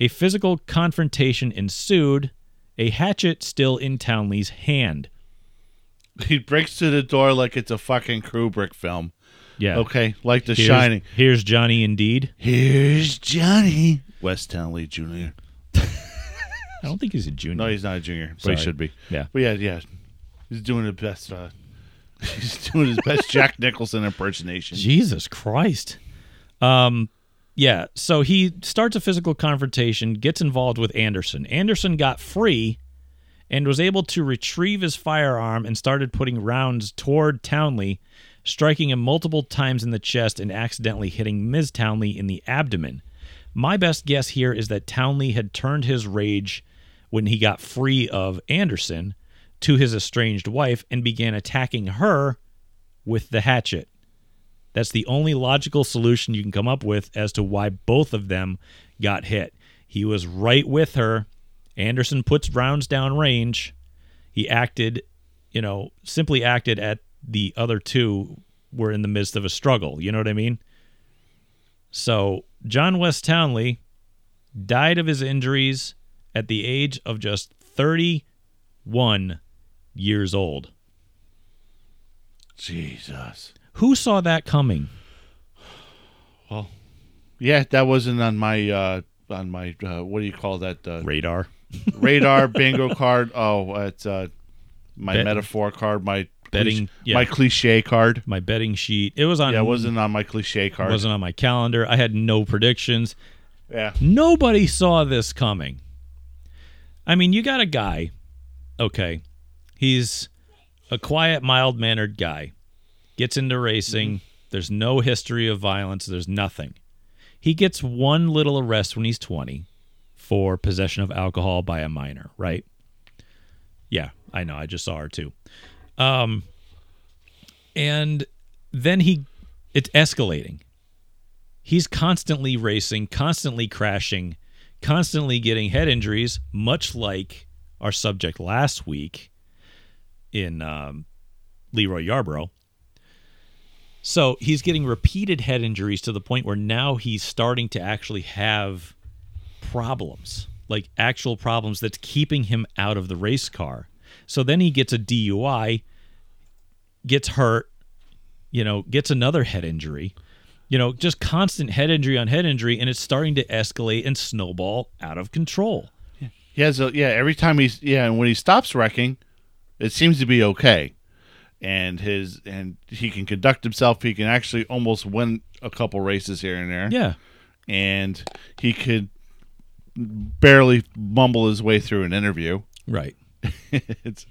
A physical confrontation ensued, a hatchet still in Townley's hand.
He breaks through the door like it's a fucking Kubrick film.
Yeah.
Okay, like The
Here's,
Shining.
Here's Johnny indeed.
Here's Johnny Wes Townley Jr.
I don't think he's a junior.
No, he's not a junior, but
Sorry.
he should be.
Yeah.
But yeah, yeah, he's doing the best. Uh, [LAUGHS] he's doing his best Jack Nicholson impersonation.
Jesus Christ. Um, yeah. So he starts a physical confrontation, gets involved with Anderson. Anderson got free and was able to retrieve his firearm and started putting rounds toward Townley, striking him multiple times in the chest and accidentally hitting Ms. Townley in the abdomen. My best guess here is that Townley had turned his rage when he got free of Anderson to his estranged wife and began attacking her with the hatchet. That's the only logical solution you can come up with as to why both of them got hit. He was right with her. Anderson puts rounds down range. He acted, you know, simply acted at the other two were in the midst of a struggle. You know what I mean? So John Wes Townley died of his injuries at the age of just 31 years old.
Jesus.
Who saw that coming?
Well, yeah, that wasn't on my uh on my uh, what do you call that uh,
Radar.
radar [LAUGHS] bingo card. Oh, it's uh my
Bet-
metaphor card, my
Betting- yeah.
my cliche card.
My betting sheet. It was on.
Yeah, it wasn't on my cliche card.
it wasn't on my calendar. I had no predictions.
yeah.
Nobody saw this coming. I mean, you got a guy, okay, he's a quiet, mild mannered guy, gets into racing. There's no history of violence, there's nothing. He gets one little arrest when he's 20 for possession of alcohol by a minor, right? Yeah, I know. I just saw her too. Um, and then he, it's escalating he's constantly racing, constantly crashing, constantly getting head injuries, much like our subject last week in um, LeeRoy Yarbrough. So he's getting repeated head injuries to the point where now he's starting to actually have problems, like actual problems that's keeping him out of the race car. So then he gets a DUI, gets hurt, you know, gets another head injury you know, just constant head injury on head injury, and it's starting to escalate and snowball out of control.
He has a yeah. Every time he's yeah, and when he stops wrecking, it seems to be okay, and his and he can conduct himself. He can actually almost win a couple races here and there.
Yeah.
and he could barely mumble his way through an interview.
Right. [LAUGHS]
it's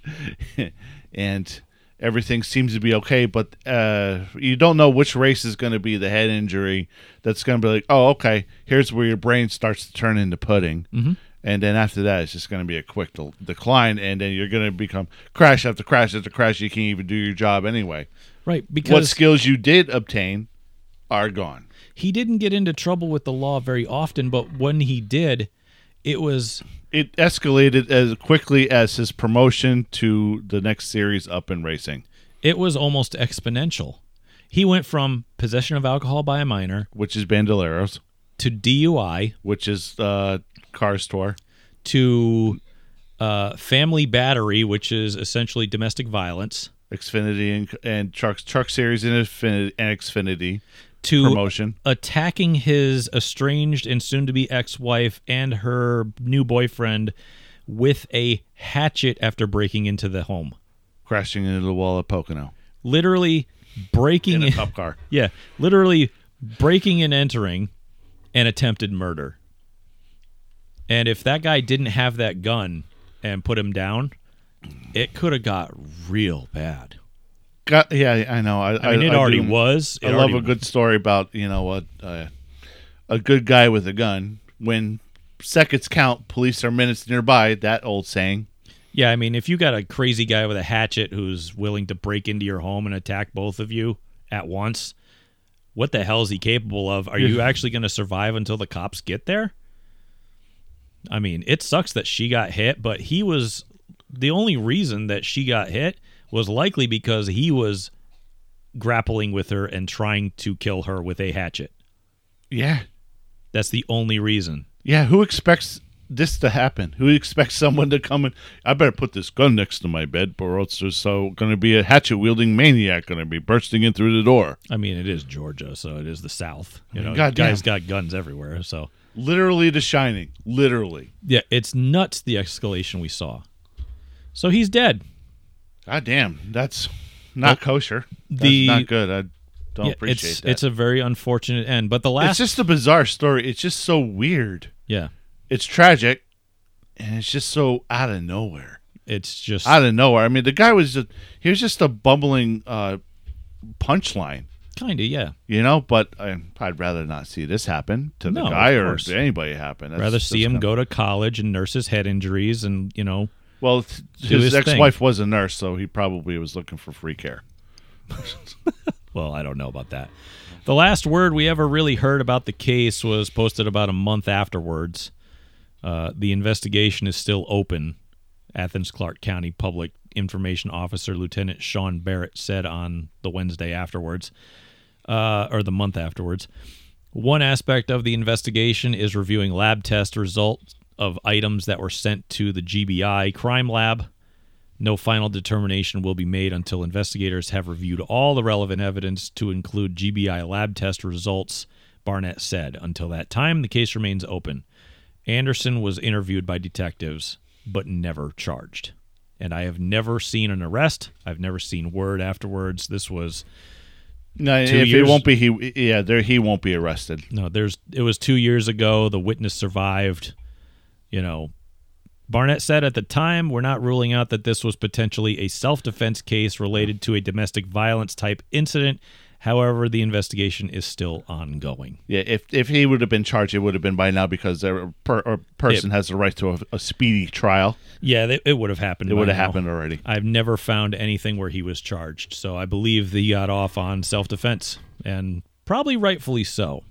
and everything seems to be okay, but uh, you don't know which race is going to be the head injury that's going to be like, oh, okay, here's where your brain starts to turn into pudding. Mm-hmm. And then after that, it's just going to be a quick del- decline, and then you're going to become crash after crash after crash. You can't even do your job anyway.
Right. Because what
skills you did obtain are gone.
he didn't get into trouble with the law very often, but when he did, it was
It escalated as quickly as his promotion to the next series up in racing,
it was almost exponential. He went from possession of alcohol by a minor
which is Bandoleros,
to DUI
which is uh, Car Store.
to uh, family battery, which is essentially domestic violence,
Xfinity and, and trucks, truck series and Xfinity, and Xfinity
to
promotion.
attacking his estranged and soon to be ex wife and her new boyfriend with a hatchet after breaking into the home.
crashing into the wall at Pocono
Literally breaking
in a [LAUGHS] cop car.
yeah, literally breaking and entering and attempted murder. And if that guy didn't have that gun and put him down, it could have got real bad.
Got, yeah, I know. I,
I mean, it already
do-
was. It
I love a good story about you know what uh, a good guy with a gun. When seconds count, police are minutes nearby. That old saying.
Yeah, I mean, if you got a crazy guy with a hatchet who's willing to break into your home and attack both of you at once, what the hell is he capable of? Are you [LAUGHS] actually going to survive until the cops get there? I mean, it sucks that she got hit, but he was the only reason that she got hit was likely because he was grappling with her and trying to kill her with a hatchet.
Yeah,
That's the only reason.
yeah. Who expects this to happen? Who expects someone to come and I better put this gun next to my bed, or else there's so going to be a hatchet wielding maniac going to be bursting in through the door.
I mean, it is Georgia, so it is the South. You know,
goddamn.
guys got guns everywhere, so
Literally, The Shining. Literally.
Yeah, it's nuts the escalation we saw. So he's dead.
God damn, that's not kosher. That's
the-
not good. I don't
Yeah,
appreciate
it's
that.
it's a very unfortunate end. But the last, it's
just a bizarre story. It's just so weird.
Yeah.
It's tragic, and it's just so out of nowhere.
It's just
Out of nowhere. I mean, the guy was just he was just a bumbling uh, punchline,
kinda, yeah.
you know. But I, I'd rather not see this happen to the
No,
guy
of
or
course.
to anybody happen. That's-
Rather see
that's
him
kinda-
go to college and nurse his head injuries and, you know,
Well, th- his
his thing.
ex-wife was a nurse, so he probably was looking for free care. [LAUGHS]
well, I don't know about that. The last word we ever really heard about the case was posted about a month afterwards. Uh, the investigation is still open. Athens Clarke County Public Information Officer Lieutenant Sean Barnett said on the Wednesday afterwards, uh, or the month afterwards. One aspect of the investigation is reviewing lab test results of items that were sent to the GBI crime lab. No final determination will be made until investigators have reviewed all the relevant evidence to include GBI lab test results, Barnett said. Until that time, the case remains open. Anderson was interviewed by detectives, but never charged. And I have never seen an arrest. I've never seen word afterwards. This was
No,
Two
if
years?
it won't be he, yeah, there he won't be arrested.
no, there's it was two years ago. The witness survived. You know, Barnett said at the time, we're not ruling out that this was potentially a self defense case related to a domestic violence type incident. However, the investigation is still ongoing.
Yeah, if if he would have been charged, it would have been by now because a, per, a person has the right to a, a speedy trial.
Yeah, th- it would have happened.
It would have
now.
happened already.
I've never found anything where he was charged, so I believe that he got off on self defense, and probably rightfully so.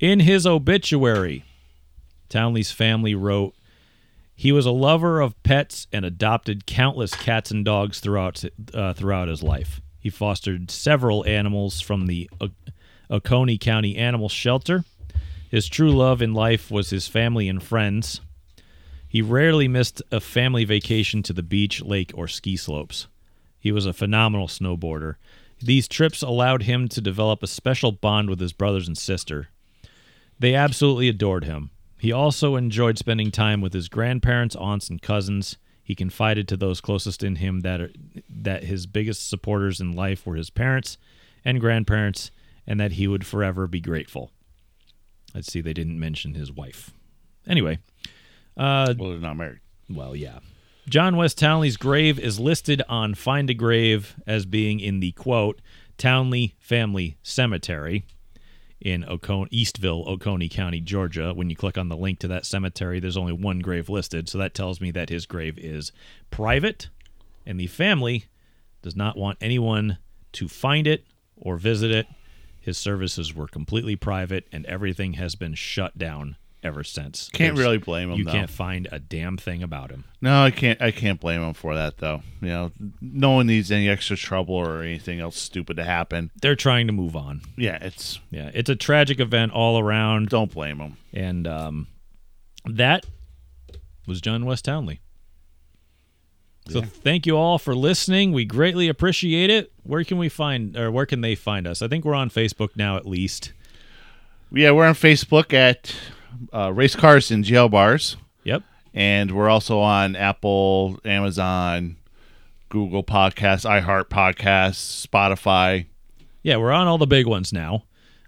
In his obituary, Townley's family wrote, "He was a lover of pets and adopted countless cats and dogs throughout uh, throughout his life. He fostered several animals from the Oconee County Animal Shelter. His true love in life was his family and friends." He rarely missed a family vacation to the beach, lake, or ski slopes. He was a phenomenal snowboarder. These trips allowed him to develop a special bond with his brothers and sister. They absolutely adored him. He also enjoyed spending time with his grandparents, aunts, and cousins. He confided to those closest in him that that his biggest supporters in life were his parents and grandparents, and that he would forever be grateful. Let's see, they didn't mention his wife. Anyway, uh,
Well, they're not married.
well, yeah. John Wes Townley's grave is listed on Find a Grave as being in the quote Townley Family Cemetery in Ocon- Eastville, Oconee County, Georgia. When you click on the link to that cemetery, there's only one grave listed, so that tells me that his grave is private, and the family does not want anyone to find it or visit it. His services were completely private, and everything has been shut down ever since.
Can't
There's-
really blame him.
you
though.
can't find a damn thing about him.
No, I can't. I can't blame him for that though. You know, no one needs any extra trouble or anything else stupid to happen.
They're trying to move on.
Yeah, it's
Yeah, it's a tragic event all around,
don't blame him.
and um, that was John Wes Townley. So
Yeah.
thank you all for listening. We greatly appreciate it. Where can we find, or where can they find us? I think we're on Facebook now, at least.
Yeah, we're on Facebook at uh, Race Cars and Jail Bars,
Yep.
and we're also on Apple, Amazon, Google Podcasts, iHeart Podcasts, Spotify.
Yeah, we're on all the big ones now.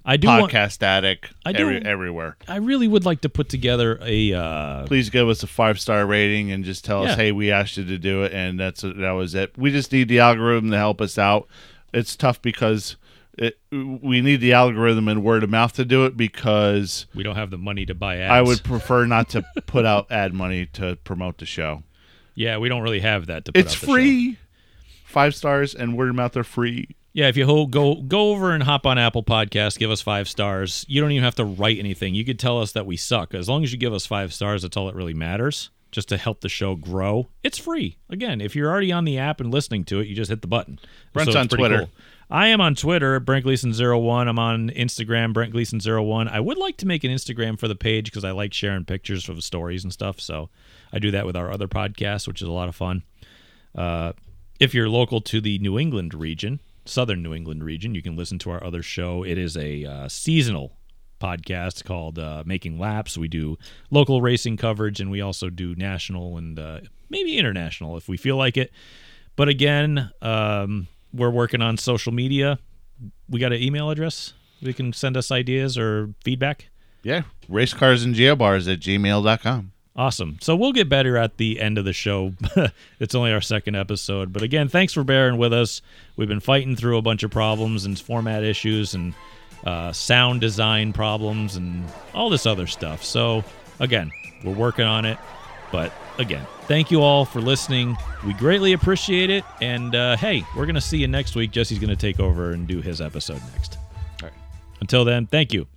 I do want,
Podcast Addict,
I do-
every, everywhere.
I really would like to put together a uh,
Please give us a five star rating and just tell
Yeah.
us, hey, we asked you to do it, and that's that was it. We just need the algorithm to help us out. It's tough because it, we need the algorithm and word of mouth to do it because
we don't have the money to buy ads.
I would prefer not to put out [LAUGHS] ad money to promote the show.
Yeah, we don't really have that to put
It's
out the show.
free. Five stars and word of mouth are free.
Yeah, if you ho- go go over and hop on Apple Podcast, give us five stars. You don't even have to write anything. You could tell us that we suck. As long as you give us five stars, that's all that really matters. Just to help the show grow. It's free. Again, if you're already on the app and listening to it, you just hit the button.
Brent's
it's
on Twitter.
cool. I am on Twitter, Brent Gleason01. I'm on Instagram, Brent Gleason01. I would like to make an Instagram for the page because I like sharing pictures of stories and stuff. So I do that with our other podcast, which is a lot of fun. Uh, if you're local to the New England region, southern New England region, you can listen to our other show. It is a uh, seasonal podcast called uh, Making Laps. We do local racing coverage and we also do national and uh, maybe international if we feel like it. But again, um, we're working on social media. We got an email address. We can send us ideas or feedback.
Yeah. Race cars and jail bars at gmail.com.
Awesome. So we'll get better at the end of the show. [LAUGHS] it's only our second episode. But again, thanks for bearing with us. We've been fighting through a bunch of problems and format issues and uh, sound design problems and all this other stuff. So again, we're working on it. But again, thank you all for listening. We greatly appreciate it. And uh, hey, we're going to see you next week. Jesse's going to take over and do his episode next.
All right.
Until then, thank you.